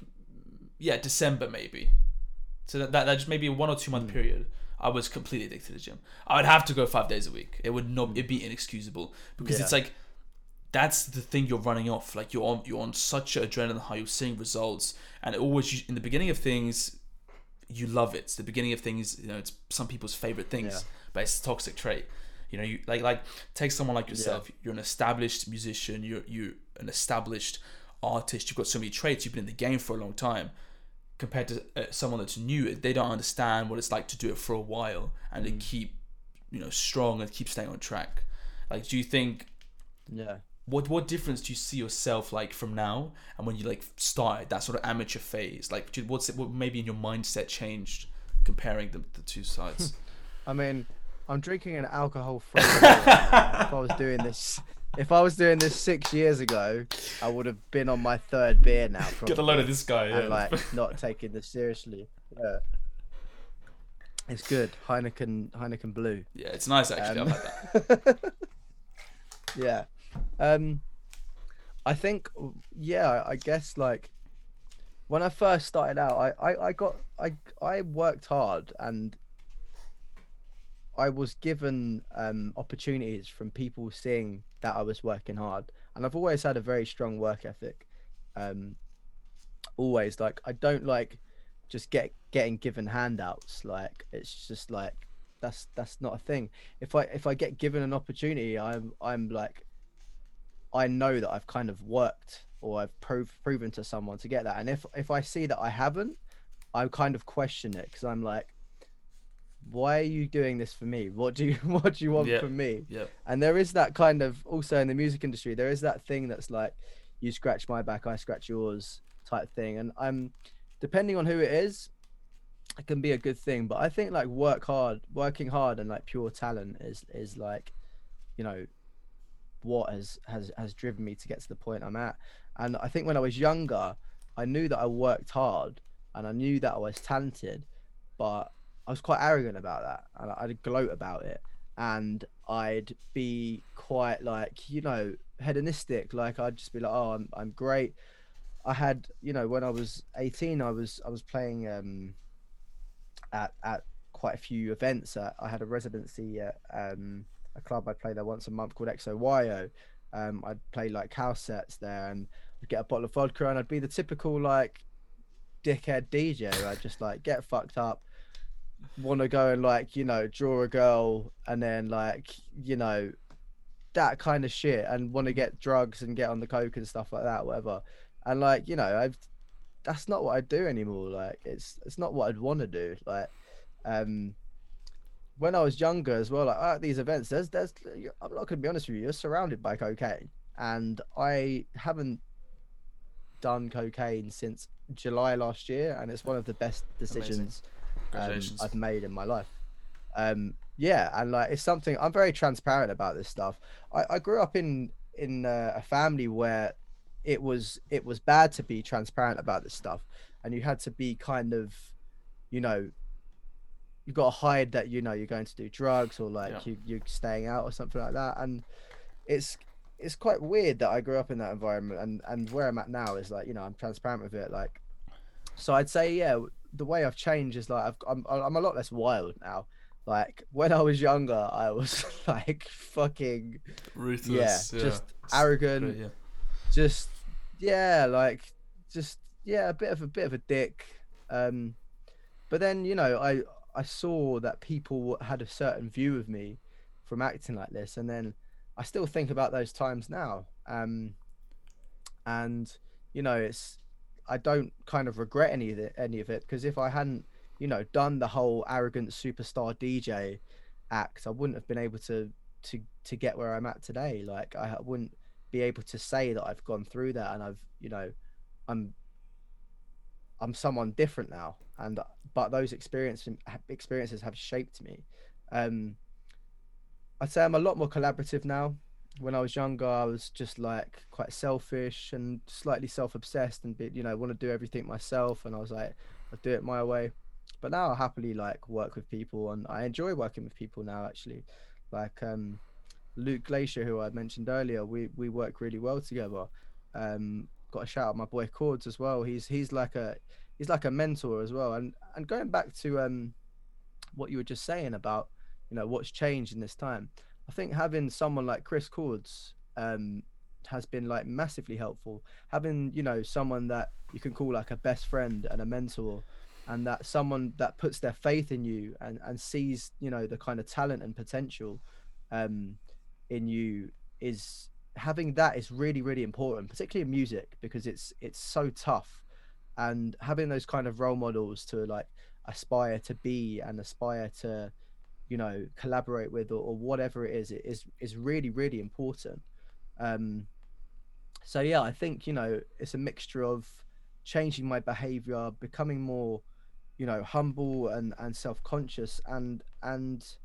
yeah, December maybe. So that, that, that just maybe a one or two month Mm. period. I was completely addicted to the gym. I would have to go five days a week. It would not. It'd be inexcusable because Yeah. it's like that's the thing you're running off. Like you're on you're on such an adrenaline high. You're seeing results, and it always in the beginning of things, you love it. It's the beginning of things. You know, it's some people's favorite things, Yeah. but it's a toxic trait. You know, you like like take someone like yourself. You're an established musician. You're you an established artist. You've got so many traits. You've been in the game for a long time. Compared to uh, someone that's new, they don't understand what it's like to do it for a while and to keep, you know, strong and keep staying on track. Like, do you think yeah what what difference do you see yourself like from now and when you like started that sort of amateur phase? Like, do- what's it? What maybe in your mindset changed comparing the, the two sides? I mean, I'm drinking an alcohol-free. if I was doing this, if I was doing this six years ago, I would have been on my third beer now. Get a load of this guy. and like not taking this seriously. Yeah, it's good. Heineken, Heineken Blue. yeah, it's nice actually. Um, I like that. yeah, um, I think yeah, I guess like when I first started out, I I, I got I I worked hard and I was given um, opportunities from people seeing that I was working hard, and I've always had a very strong work ethic. Um, always like I don't like just get getting given handouts. Like it's just like that's that's not a thing. If I if I get given an opportunity, I'm I'm like I know that I've kind of worked or I've prov- proven to someone to get that, and if if I see that I haven't, I kind of question it because I'm like why are you doing this for me? What do you what do you want Yeah. from me? Yeah, And there is that kind of also in the music industry, there is that thing that's like you scratch my back, I scratch yours type thing. And I'm depending on who it is, it can be a good thing. But I think like work hard, working hard and like pure talent is is like, you know, what has has has driven me to get to the point I'm at. And I think when I was younger, I knew that I worked hard and I knew that I was talented, but I was quite arrogant about that. and I'd gloat about it, and I'd be quite like you know hedonistic. Like I'd just be like, oh, I'm I'm great. I had you know when I was 18, I was I was playing um at at quite a few events. Uh, I had a residency at um a club I play there once a month called XOYO. Um, I'd play like house sets there, and I'd get a bottle of vodka, and I'd be the typical like dickhead DJ. I'd just like get fucked up, want to go and like you know draw a girl, and then like you know that kind of shit, and want to get drugs and get on the coke and stuff like that, whatever. And like you know, I've that's not what I do anymore. Like it's it's not what I'd want to do. Like um when I was younger as well, like at these events, there's there's I'm not gonna be honest with you, you're surrounded by cocaine, and I haven't done cocaine since July last year, and it's one of the best decisions um, I've made in my life. Um, yeah, and like it's something I'm very transparent about this stuff. I, I grew up in in uh, a family where it was it was bad to be transparent about this stuff, and you had to be kind of, you know, you've got to hide that you know you're going to do drugs or like yeah. you, you're staying out or something like that and it's it's quite weird that i grew up in that environment and and where i'm at now is like you know i'm transparent with it like so i'd say yeah the way i've changed is like I've, I'm, I'm a lot less wild now like when i was younger i was like fucking ruthless yeah, yeah. just arrogant yeah. just yeah like just yeah a bit of a bit of a dick um but then you know i I saw that people had a certain view of me from acting like this, and then I still think about those times now. Um, and you know, it's I don't kind of regret any of it, any of it, because if I hadn't, you know, done the whole arrogant superstar DJ act, I wouldn't have been able to to to get where I'm at today. Like I wouldn't be able to say that I've gone through that and I've, you know, I'm I'm someone different now, and but those experiences experiences have shaped me. Um, I'd say I'm a lot more collaborative now. When I was younger, I was just like quite selfish and slightly self-obsessed, and you know want to do everything myself. And I was like, I'll do it my way. But now I happily like work with people, and I enjoy working with people now. Actually, like um, Luke Glacier, who I mentioned earlier, we we work really well together. Um, got a shout out my boy Chords as well. He's he's like a he's like a mentor as well. And and going back to um what you were just saying about you know what's changed in this time, I think having someone like Chris Chords um has been like massively helpful. Having you know someone that you can call like a best friend and a mentor, and that someone that puts their faith in you and and sees you know the kind of talent and potential um in you is having that is really really important particularly in music because it's it's so tough and having those kind of role models to like aspire to be and aspire to you know collaborate with or, or whatever it is it is is really really important um so yeah i think you know it's a mixture of changing my behavior becoming more you know humble and and self-conscious and and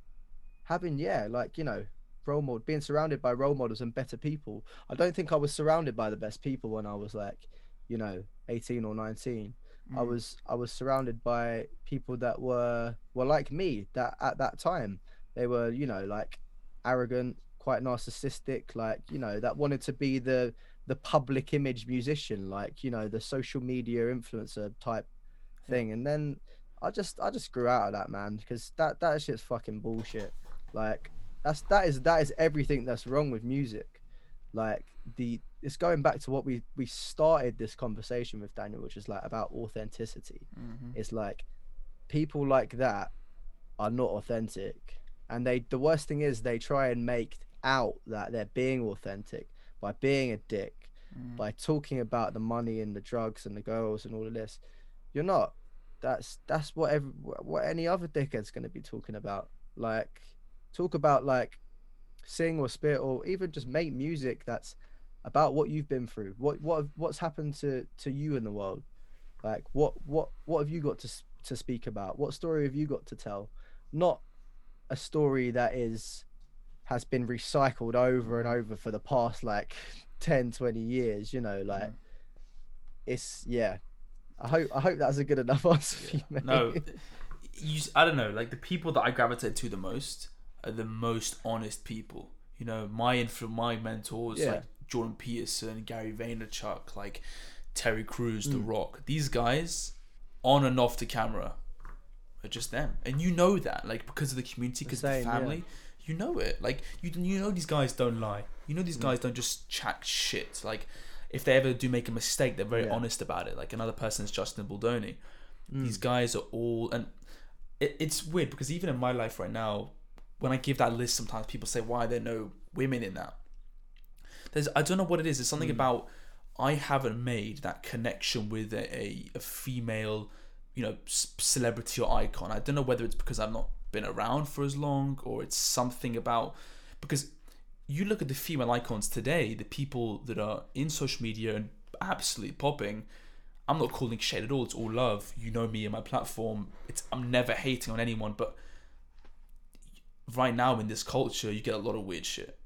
having yeah like you know role model, being surrounded by role models and better people. I don't think I was surrounded by the best people when I was like, you know, 18 or 19. Mm. I was I was surrounded by people that were were like me that at that time. They were, you know, like arrogant, quite narcissistic, like, you know, that wanted to be the the public image musician, like, you know, the social media influencer type thing. And then I just I just grew out of that man because that that shit's fucking bullshit. Like that's that is that is everything that's wrong with music. Like the it's going back to what we we started this conversation with Daniel, which is like about authenticity. Mm-hmm. It's like people like that are not authentic, and they the worst thing is they try and make out that they're being authentic by being a dick, mm. by talking about the money and the drugs and the girls and all of this. You're not. That's that's what every, what any other dickhead's going to be talking about. Like talk about like sing or spit or even just make music that's about what you've been through what what what's happened to to you in the world like what what what have you got to to speak about what story have you got to tell not a story that is has been recycled over and over for the past like 10 20 years you know like mm. it's yeah i hope i hope that's a good enough answer for you mate. no you, s- I don't know, like the people that I gravitate to the most are the most honest people. You know, my inf- my mentors Yeah. like Jordan Peterson, Gary Vaynerchuk, like Terry Crews, The Mm. Rock. These guys, on and off the camera, are just them, and you know that, like because of the community, because of the Same, yeah. family. You know it, like you you know these guys don't lie. You know these Mm. guys don't just chat shit. Like if they ever do make a mistake, they're very Yeah. honest about it. Like another person is Justin Baldoni Mm. these guys are all and it, it's weird because even in my life right now when i give that list sometimes people say why are there no women in that there's i don't know what it is there's something Mm. about i haven't made that connection with a, a, a female you know c- celebrity or icon i don't know whether it's because i've not been around for as long or it's something about because you look at the female icons today the people that are in social media and absolutely popping I'm not calling shade at all. It's all love. You know me and my platform. It's I'm never hating on anyone, but right now in this culture, you get a lot of weird shit.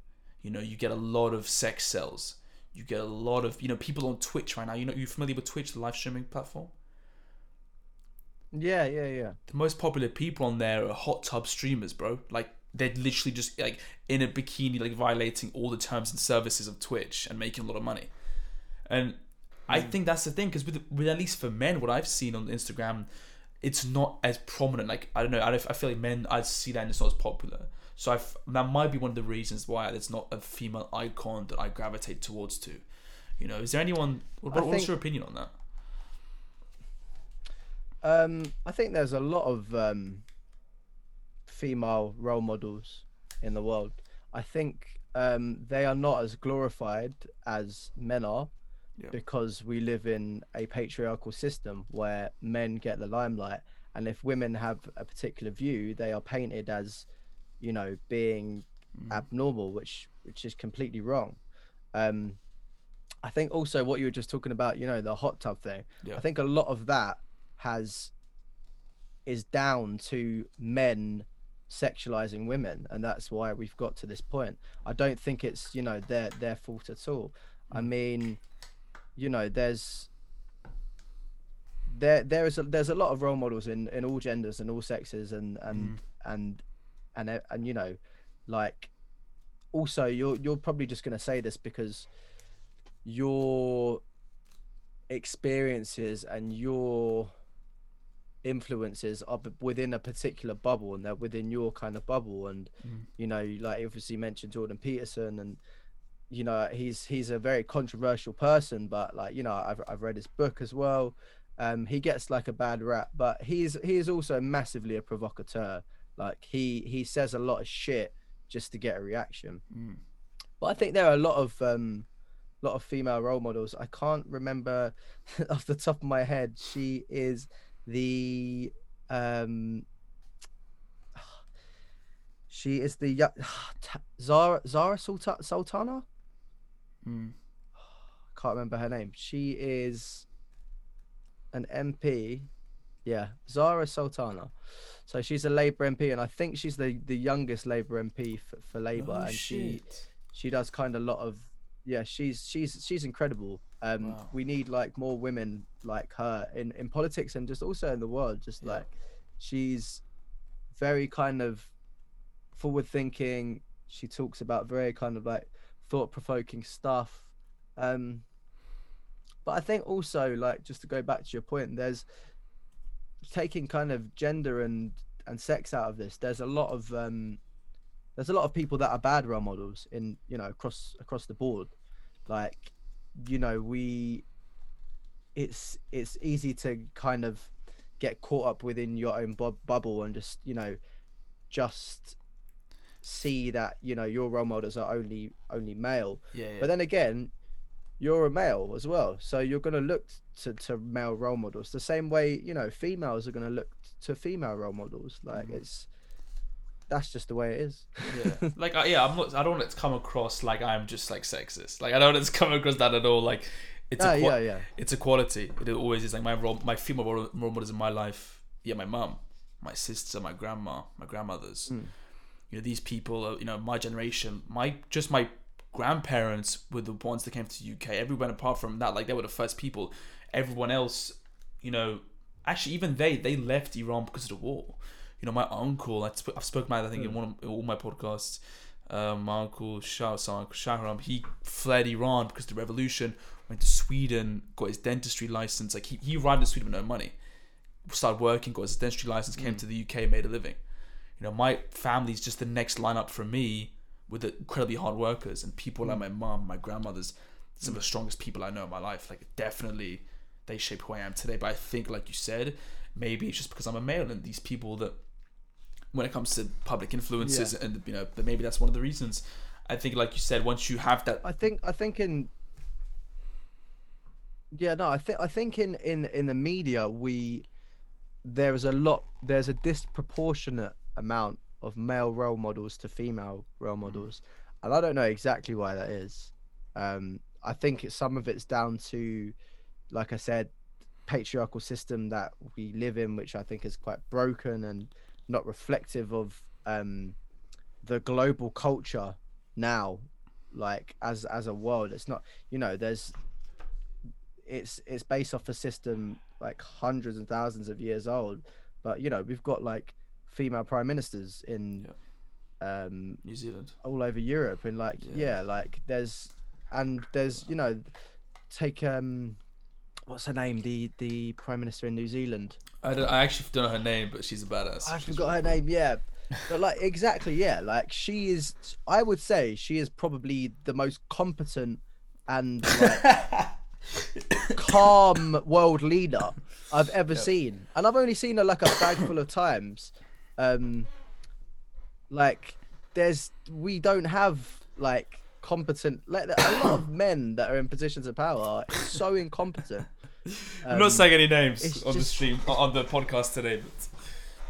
You know, you get a lot of sex sells. You get a lot of you know people on Twitch right now. You know, you're familiar with Twitch, the live streaming platform? Yeah, yeah, yeah. The most popular people on there are hot tub streamers, bro. Like they're literally just like in a bikini, like violating all the terms and services of Twitch and making a lot of money. And I mm. think that's the thing because with, with at least for men, what I've seen on Instagram, it's not as prominent. Like I don't know, I, don't- I feel like men I see that and it's not as popular. So I f- that might be one of the reasons why it's not a female icon that I gravitate towards. To, you know, is there anyone? What, what's think- your opinion on that? Um, I think there's a lot of um, female role models in the world. I think um, they are not as glorified as men are Yeah. because we live in a patriarchal system where men get the limelight. And if women have a particular view, they are painted as, you know, being Mm. abnormal, which which is completely wrong. Um, I think also what you were just talking about, you know, the hot tub thing. Yeah. I think a lot of that has is down to men sexualizing women, and that's why we've got to this point. I don't think it's you know their their fault at all. I Mm. mean, you know, there's there there is a, there's a lot of role models in in all genders and all sexes and and Mhm. and and and, and you know like also you're you're probably just going to say this because your experiences and your influences are within a particular bubble and they're within your kind of bubble. And Mm. you know like obviously mentioned Jordan Peterson and you know he's he's a very controversial person but like you know I've I've read his book as well. Um he gets like a bad rap but he's he is also massively a provocateur like he he says a lot of shit just to get a reaction Mm. but I think there are a lot of um lot of female role models. I can't remember off the top of my head. She is the um she is the Zara Zara Sulta- Sultana. Mm. Can't remember her name. She is an MP. Yeah, Zara Sultana. So she's a Labour MP, and I think she's the, the youngest Labour MP for, for Labour, Oh, and she shit. she does kind of a lot of yeah she's she's she's incredible um Wow. we need like more women like her in in politics and just also in the world just Yeah. like she's very kind of forward thinking she talks about very kind of like thought provoking stuff um but i think also like just to go back to your point there's taking kind of gender and and sex out of this there's a lot of um there's a lot of people that are bad role models in you know across across the board like you know we it's it's easy to kind of get caught up within your own bu- bubble and just you know just see that you know your role models are only only male Yeah, yeah. but then again you're a male as well so you're going to look to, to male role models the same way you know females are going to look to female role models like Mhm. it's that's just the way it is yeah. Like, I, yeah, I'm not. I don't want it to come across like I'm just like sexist. Like, I don't want it to come across that at all. Like, it's Ah, a yeah yeah it's equality. It always is. Like my role, my female role, role models in my life. Yeah, my mum, my sister, my grandma, my grandmothers. Mm. You know, these people. Are, you know, my generation. My just my grandparents were the ones that came to the UK. Everyone apart from that, like they were the first people. Everyone else, you know, actually even they they left Iran because of the war. You know, my uncle, I sp- I've spoken about, I think, in Mm. one of all my podcasts. Um, my uncle Shah, Shahram, he fled Iran because of the revolution. Went to Sweden, got his dentistry license. Like he, he arrived in Sweden with no money, started working, got his dentistry license, came Mm. to the UK, made a living. You know, my family's just the next lineup for me with the incredibly hard workers and people like Mm. my mom, my grandmothers, some of the strongest people I know in my life. Like definitely, they shape who I am today. But I think, like you said, maybe it's just because I'm a male and these people that, when it comes to public influences, and you know, but maybe that's one of the reasons. I think, like you said, once you have that, I think I think in yeah no I think I think in in in the media we there is a lot there's a disproportionate amount of male role models to female role models. And I don't know exactly why that is. Um I think some of it's down to like I said patriarchal system that we live in which I think is quite broken and not reflective of um the global culture now like as as a world. It's not you know there's it's it's based off a system like hundreds and thousands of years old. But you know we've got like female prime ministers in um New Zealand. all over europe and like Yeah. yeah. like there's and there's you know take um what's her name the the prime minister in new zealand I, don't, I actually don't know her name, but she's a badass. I She's forgot her name. Yeah, but like exactly, yeah. Like she is. I would say she is probably the most competent and like, calm world leader I've ever Yep. seen, and I've only seen her like a bag full of times. Um, like there's we don't have like competent like a lot of men that are in positions of power are so incompetent. I'm not Um, saying any names on the stream on the podcast today, but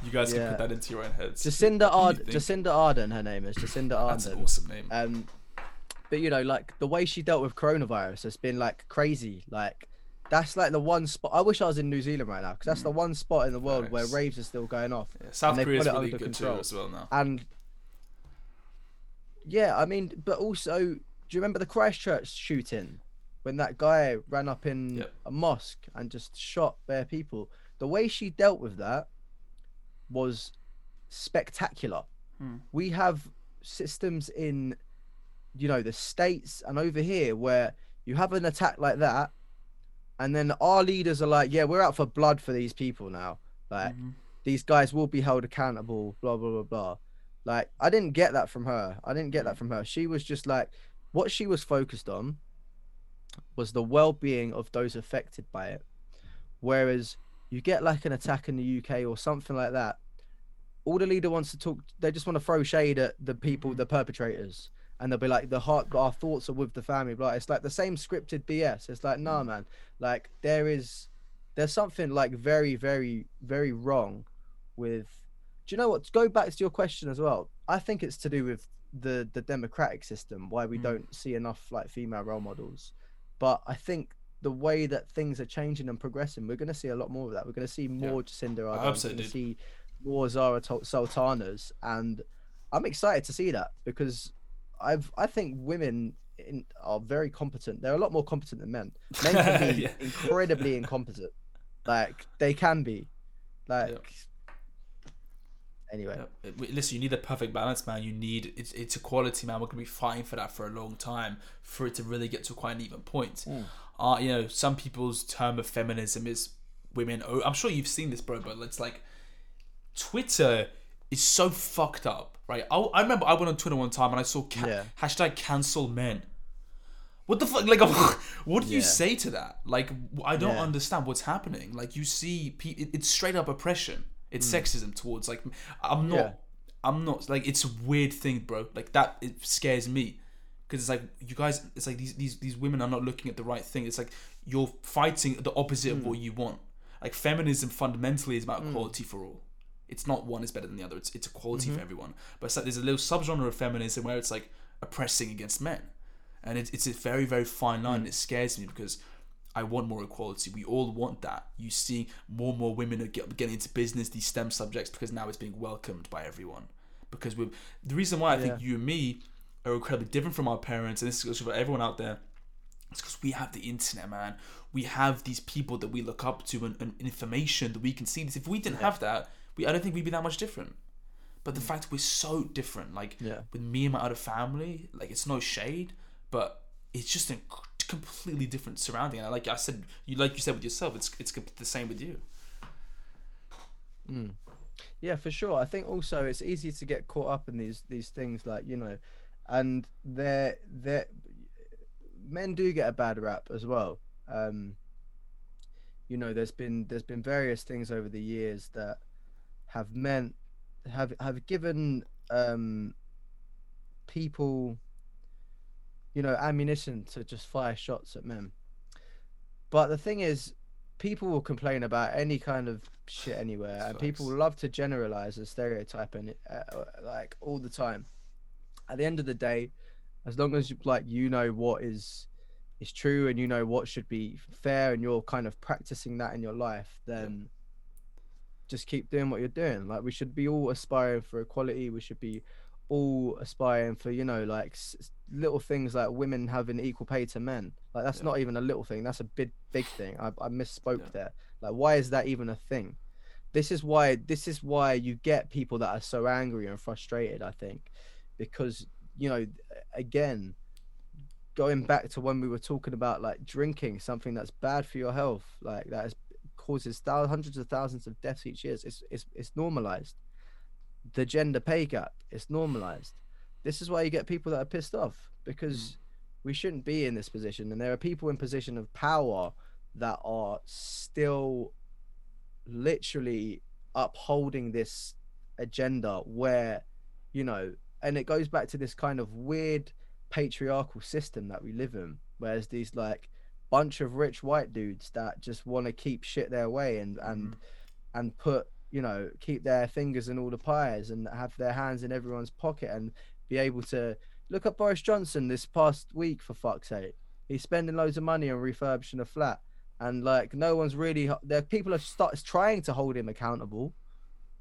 you guys can put that into your own heads. Jacinda What do Ard- Jacinda Ardern, her name is Jacinda Ardern. That's an awesome name. Um, but you know, like the way she dealt with coronavirus has been like crazy. Like that's like the one spot. I wish I was in New Zealand right now because that's the one spot in the world where raves are still going off. Yeah, South Korea is really under good control. too as well now. And yeah, I mean, but also, do you remember the Christchurch shooting when that guy ran up in Yep. a mosque and just shot bare people? The way she dealt with that was spectacular. Hmm. We have systems in, you know, the states and over here where you have an attack like that, and then our leaders are like, "Yeah, we're out for blood for these people now." Like, Mhm. these guys will be held accountable, blah blah blah blah. Like I didn't get that from her. I didn't get that from her. She was just like what she was focused on was the well-being of those affected by it. Whereas you get like an attack in the UK or something like that, all the leader wants to talk they just want to throw shade at the people, the perpetrators. And they'll be like, the heart, our thoughts are with the family. Blah. It's like the same scripted BS. It's like, nah, man. Like there is, there's something like very, very, very wrong with do you know what to go back to your question as well i think it's to do with the the democratic system why we Mm. don't see enough like female role models but i think the way that things are changing and progressing we're going to see a lot more of that we're going to see more jacinda ardern hope so, we're going to see more zara sultanas and i'm excited to see that because i've i think women in, are very competent they're a lot more competent than men men can be Yeah. incredibly incompetent like they can be like Yep. anyway Yeah. Uh, Listen, you need the perfect balance, man. You need it's it's equality, man. We're gonna be fighting for that for a long time for it to really get to quite an even point. Mm. Uh, you know, some people's term of feminism is women. Oh, I'm sure you've seen this, bro. But it's like Twitter is so fucked up, right? I, I remember I went on Twitter one time and I saw ca- Yeah. hashtag cancel men. What the fuck? Like, what do you say to that? Like, I don't Yeah. understand what's happening. Like, you see, pe- it- it's straight up oppression. It's Mm. sexism towards like I'm not. Yeah. I'm not like it's a weird thing, bro. Like that, it scares me because it's like you guys. It's like these these these women are not looking at the right thing. It's like you're fighting the opposite Mm. of what you want. Like feminism fundamentally is about equality for all. It's not one is better than the other. It's it's equality Mm-hmm. for everyone. But it's like there's a little subgenre of feminism where it's like oppressing against men, and it's it's a very very fine line. Mm. And it scares me because I want more equality. We all want that. You see more and more women are get, getting into business, these STEM subjects, because now it's being welcomed by everyone. Because we the reason why I think Yeah. you and me are incredibly different from our parents, and this goes for everyone out there. It's because we have the internet, man. We have these people that we look up to and, and information that we can see. This. If we didn't have that, we I don't think we'd be that much different. But the fact we're so different, like Yeah. with me and my other family, like it's no shade, but it's just a completely different surrounding. And like I said, you like you said with yourself, it's it's the same with you. Mm. Yeah, for sure. I think also it's easy to get caught up in these these things, like you know, and they're they men do get a bad rap as well. Um, you know, there's been there's been various things over the years that have meant have have given um people you know ammunition to just fire shots at men. But the thing is people will complain about any kind of shit anywhere and people love to generalize and stereotype and uh, like all the time. At the end of the day as long as you like you know what is is true and you know what should be fair and you're kind of practicing that in your life then just keep doing what you're doing. Like we should be all aspiring for equality. We should be all aspiring for you know like s- little things like women having equal pay to men. Like that's Yeah. not even a little thing. That's a big big thing. I, I misspoke Yeah. there. Like why is that even a thing? This is why this is why you get people that are so angry and frustrated i think because you know again going back to when we were talking about like drinking something that's bad for your health like that is causes thousands, hundreds of thousands of deaths each year. It's, it's it's normalized. The gender pay gap it's normalized. This is why you get people that are pissed off because mm. we shouldn't be in this position. And there are people in position of power that are still literally upholding this agenda where you know and it goes back to this kind of weird patriarchal system that we live in whereas these like bunch of rich white dudes that just want to keep shit their way and and mm-hmm. and put you know keep their fingers in all the pies and have their hands in everyone's pocket and be able to look at Boris Johnson this past week for fuck's sake. He's spending loads of money on refurbishing a flat and like no one's really there people are start trying to hold him accountable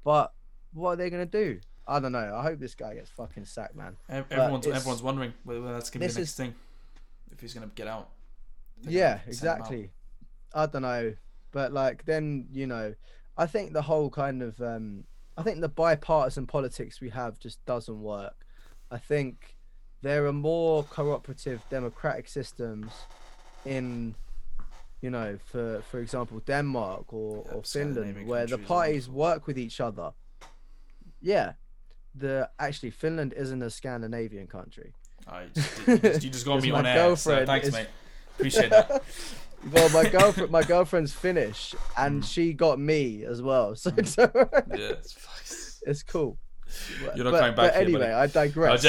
but what are they gonna do? I don't know. I hope this guy gets fucking sacked man. Everyone's everyone's wondering whether that's gonna be the next is- thing, if he's gonna get out. Yeah gonna send him out. exactly i don't know but like then you know i think the whole kind of um i think the bipartisan politics we have just doesn't work i think there are more cooperative democratic systems in you know for for example denmark or, Yeah, or finland where the parties work with each other yeah the actually finland isn't a scandinavian country I just, you, just, you just got me on air. So thanks, is- mate. Appreciate that. well, my girlfriend, my girlfriend's Finnish, and Mm. she got me as well. So, so Yeah, it's, it's cool. You're not but, coming back But here, anyway, buddy. I digress.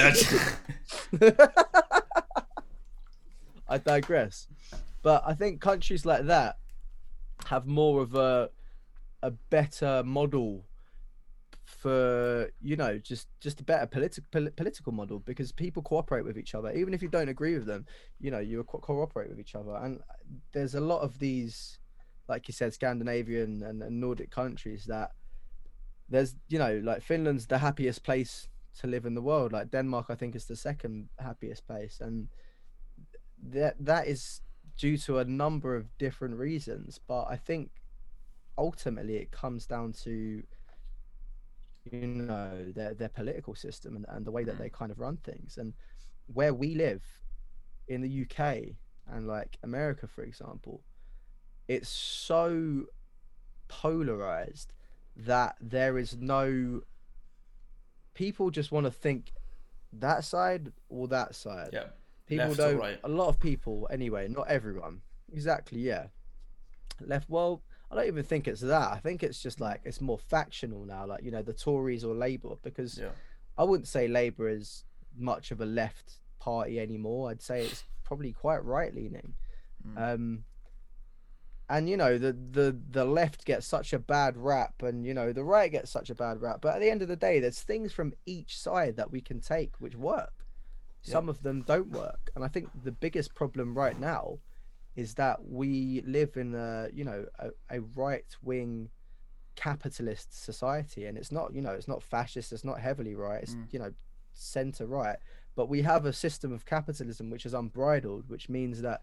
I digress. But I think countries like that have more of a a better model for you know just just a better political political model because people cooperate with each other. Even if you don't agree with them you know you co- cooperate with each other. And there's a lot of these like you said scandinavian and, and nordic countries that there's you know like finland's the happiest place to live in the world. Like denmark i think is the second happiest place. And that that is due to a number of different reasons. But i think ultimately it comes down to you know their their political system and, and the way that Mm. they kind of run things and where we live in the UK and like America for example it's so polarized that there is no people just want to think that side or that side yeah. people left don't right. a lot of people anyway not everyone exactly yeah left well i don't even think it's that. I think it's just like it's more factional now like you know the tories or labour because Yeah. i wouldn't say labour is much of a left party anymore. I'd say it's probably quite right leaning Mm. um and you know the the the left gets such a bad rap and you know the right gets such a bad rap but at the end of the day there's things from each side that we can take which work. Some of them don't work and i think the biggest problem right now is that we live in a you know a, a right wing capitalist society and it's not you know it's not fascist it's not heavily right it's Mm. you know center right but we have a system of capitalism which is unbridled which means that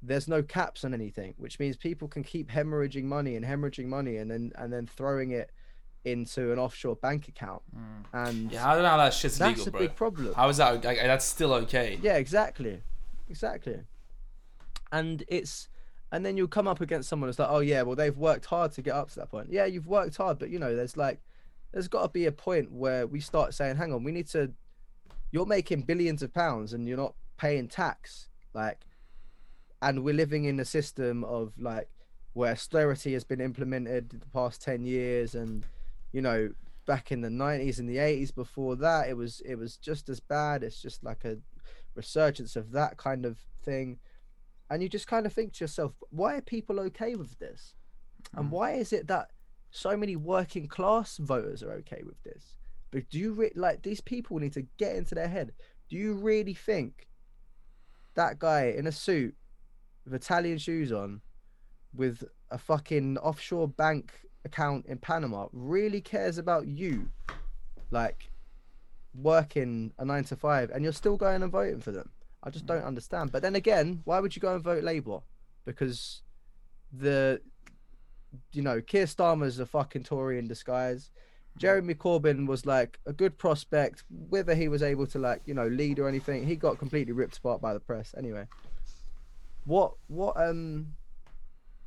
there's no caps on anything, which means people can keep hemorrhaging money and hemorrhaging money and then and then throwing it into an offshore bank account. And Yeah, I don't know how that shit's that's legal, a bro. big problem. How is that? Like, that's still okay. Yeah, exactly. Exactly. And it's and then you'll come up against someone that's like, oh yeah, well they've worked hard to get up to that point. Yeah, you've worked hard, but you know, there's like there's gotta be a point where we start saying, hang on, we need to you're making billions of pounds and you're not paying tax. Like and we're living in a system of like where austerity has been implemented the past 10 years and you know back in the 90s and the 80s before that it was it was just as bad it's just like a resurgence of that kind of thing and you just kind of think to yourself why are people okay with this? And Mm. why is it that so many working class voters are okay with this? But do you re- like these people need to get into their head. Do you really think that guy in a suit with Italian shoes on with a fucking offshore bank account in Panama really cares about you like working a 9 to 5 and you're still going and voting for them I just don't understand. But then again why would you go and vote Labour? Because the you know Keir Starmer's a fucking Tory in disguise. Jeremy Corbyn was like a good prospect. Whether he was able to like you know lead or anything he got completely ripped apart by the press. Anyway what what um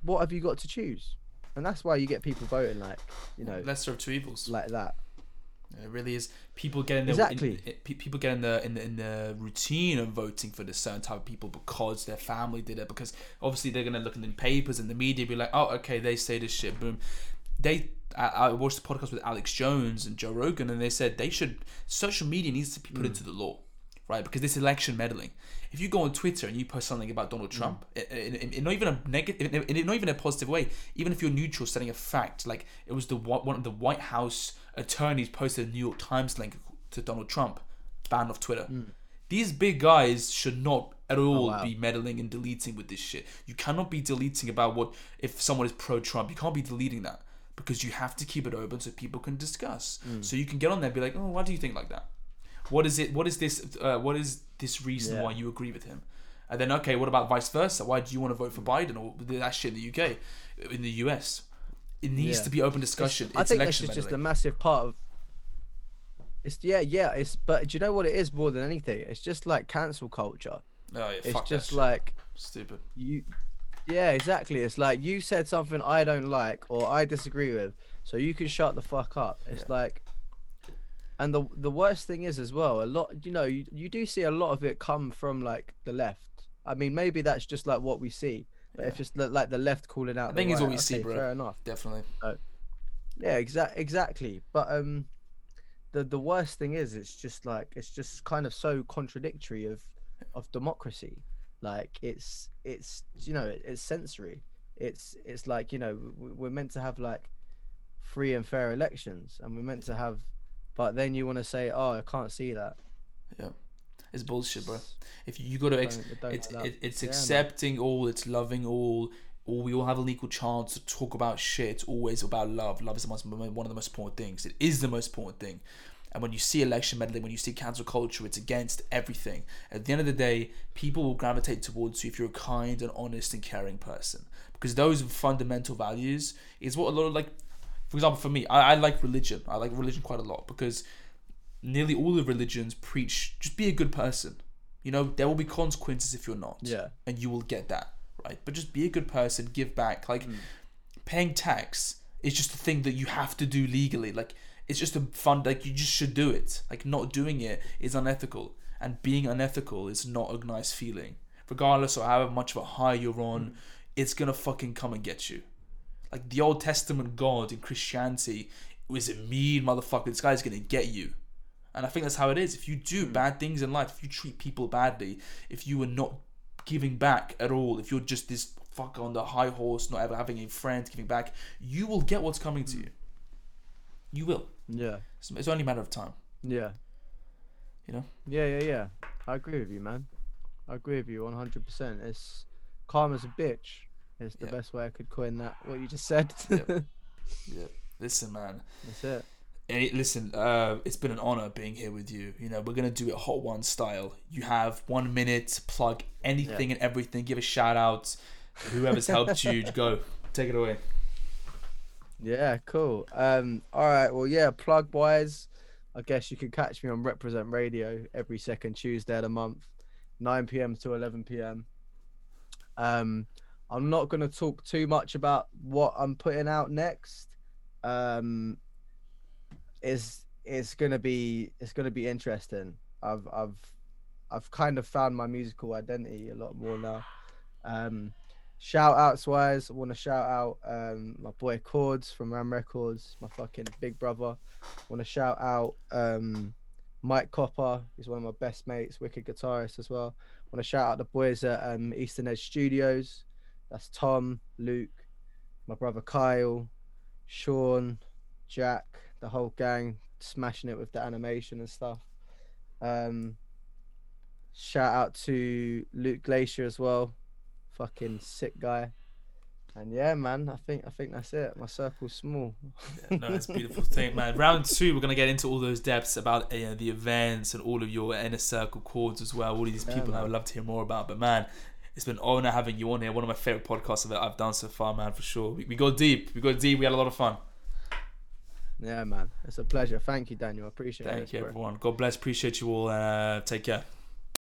what have you got to choose? And that's why you get people voting like you know Lesser of two evils. like that It really is. People get in the Exactly. in- in- people get in the in the in the routine of voting for the certain type of people because their family did it. Because obviously they're gonna look in the papers and the media, be like, oh, okay, they say this shit. Boom. They. I, I watched the podcast with Alex Jones and Joe Rogan, and they said they should social media needs to be put hmm. into the law, right? Because this election meddling. If you go on Twitter and you post something about Donald hmm. Trump, in, in, in, in not even a negative, in, in not even a positive way, even if you're neutral, setting a fact, like it was the one of the White House attorneys posted a New York Times link to Donald Trump, banned off Twitter. Hmm. These big guys should not at oh, all wow. be meddling and deleting with this shit. You cannot be deleting about what if someone is pro Trump. You can't be deleting that because you have to keep it open so people can discuss. Hmm. So you can get on there and be like, oh, why do you think like that? What is it? What is this? Uh, what is this reason Yeah. why you agree with him? And then okay, what about vice versa? Why do you want to vote for hmm. Biden or that shit in the UK, in the US? It needs Yeah. to be open discussion. I It's think this is just a massive part of. It's yeah, yeah. It's but do you know what it is more than anything? It's just like cancel culture. Oh, yeah, It's fuck just shit. like stupid. you. Yeah, exactly. It's like you said something I don't like or I disagree with, so you can shut the fuck up. It's like, and the the worst thing is as well. A lot, you know, you, you do see a lot of it come from like the left. I mean, maybe that's just like what we see. But if it's li- like the left calling out, I the think it's right, we see, okay, bro. Fair enough. Definitely. Yeah, exact exactly. But um the the worst thing is it's just like it's just kind of so contradictory of of democracy. Like it's it's you know, it, it's sensory. It's it's like, you know, we're meant to have like free and fair elections and we're meant to have but then you want to say, "Oh, I can't see that." Yeah, it's bullshit, bro. If you, you got to, ex- Don't- it's it, it's Yeah, man. accepting all, it's loving all, all we all have an equal chance to talk about shit. It's always about love. Love is the most, one of the most important things. It is the most important thing. And when you see election meddling, when you see cancel culture, it's against everything. At the end of the day, people will gravitate towards you if you're a kind and honest and caring person. Because those fundamental values is what a lot of like, for example, for me, I, I like religion. I like religion quite a lot because nearly all the religions preach just be a good person. You know, there will be consequences if you're not. Yeah. And you will get that, right? But just be a good person, give back. Like Mm. paying tax is just a thing that you have to do legally. Like it's just a fun like you just should do it. Like not doing it is unethical. And being unethical is not a nice feeling. Regardless of however much of a high you're on, Mm. it's gonna fucking come and get you. Like the Old Testament God in Christianity was a mean motherfucker. This guy's gonna get you. And I think that's how it is. If you do hmm. bad things in life, if you treat people badly, if you are not giving back at all, if you're just this fuck on the high horse, not ever having a friend giving back, you will get what's coming to hmm. you. You will. Yeah. It's, it's only a matter of time. Yeah. You know? Yeah, yeah, yeah. I agree with you, man. I agree with you 100%. It's calm as a bitch. Is the Yeah. best way I could coin that. What you just said. Yep. Yeah. Listen, man. That's it. Hey, listen, uh, it's been an honor being here with you. You know, we're gonna do it hot one style. You have one minute to plug anything and everything. Give a shout out. Whoever's helped you, go. Take it away. Yeah, cool. Um, all right. Well, yeah, plug wise, I guess you can catch me on Represent Radio every second Tuesday of the month, 9 p.m. to 11 p.m. Um, I'm not going to talk too much about what I'm putting out next. Um, is it's to be it's to be interesting. I've I've I've kind of found my musical identity a lot more now. Um, shout outs wise, I want to shout out um, my boy Chords from Ram Records, my fucking big brother. want to shout out um, Mike Copper, he's one of my best mates, wicked guitarist as well. want to shout out the boys at um, Eastern Edge Studios. That's Tom, Luke, my brother Kyle, Sean, Jack, the whole gang, smashing it with the animation and stuff. Um, shout out to Luke Glacier as well, fucking sick guy. And yeah, man, I think I think that's it. My circle's small. Yeah, no, it's a beautiful thing, man. Round two, we're gonna get into all those depths about uh, the events and all of your inner circle chords as well. All of these Yeah, people I would love to hear more about. But man, it's been an honor having you on here. One of my favorite podcasts that I've done so far, man, for sure. We, we go deep. We go deep. We had a lot of fun. Yeah, man, it's a pleasure. Thank you, Daniel. I appreciate it. Thank you, everyone. God bless. Appreciate you all. Uh, take care.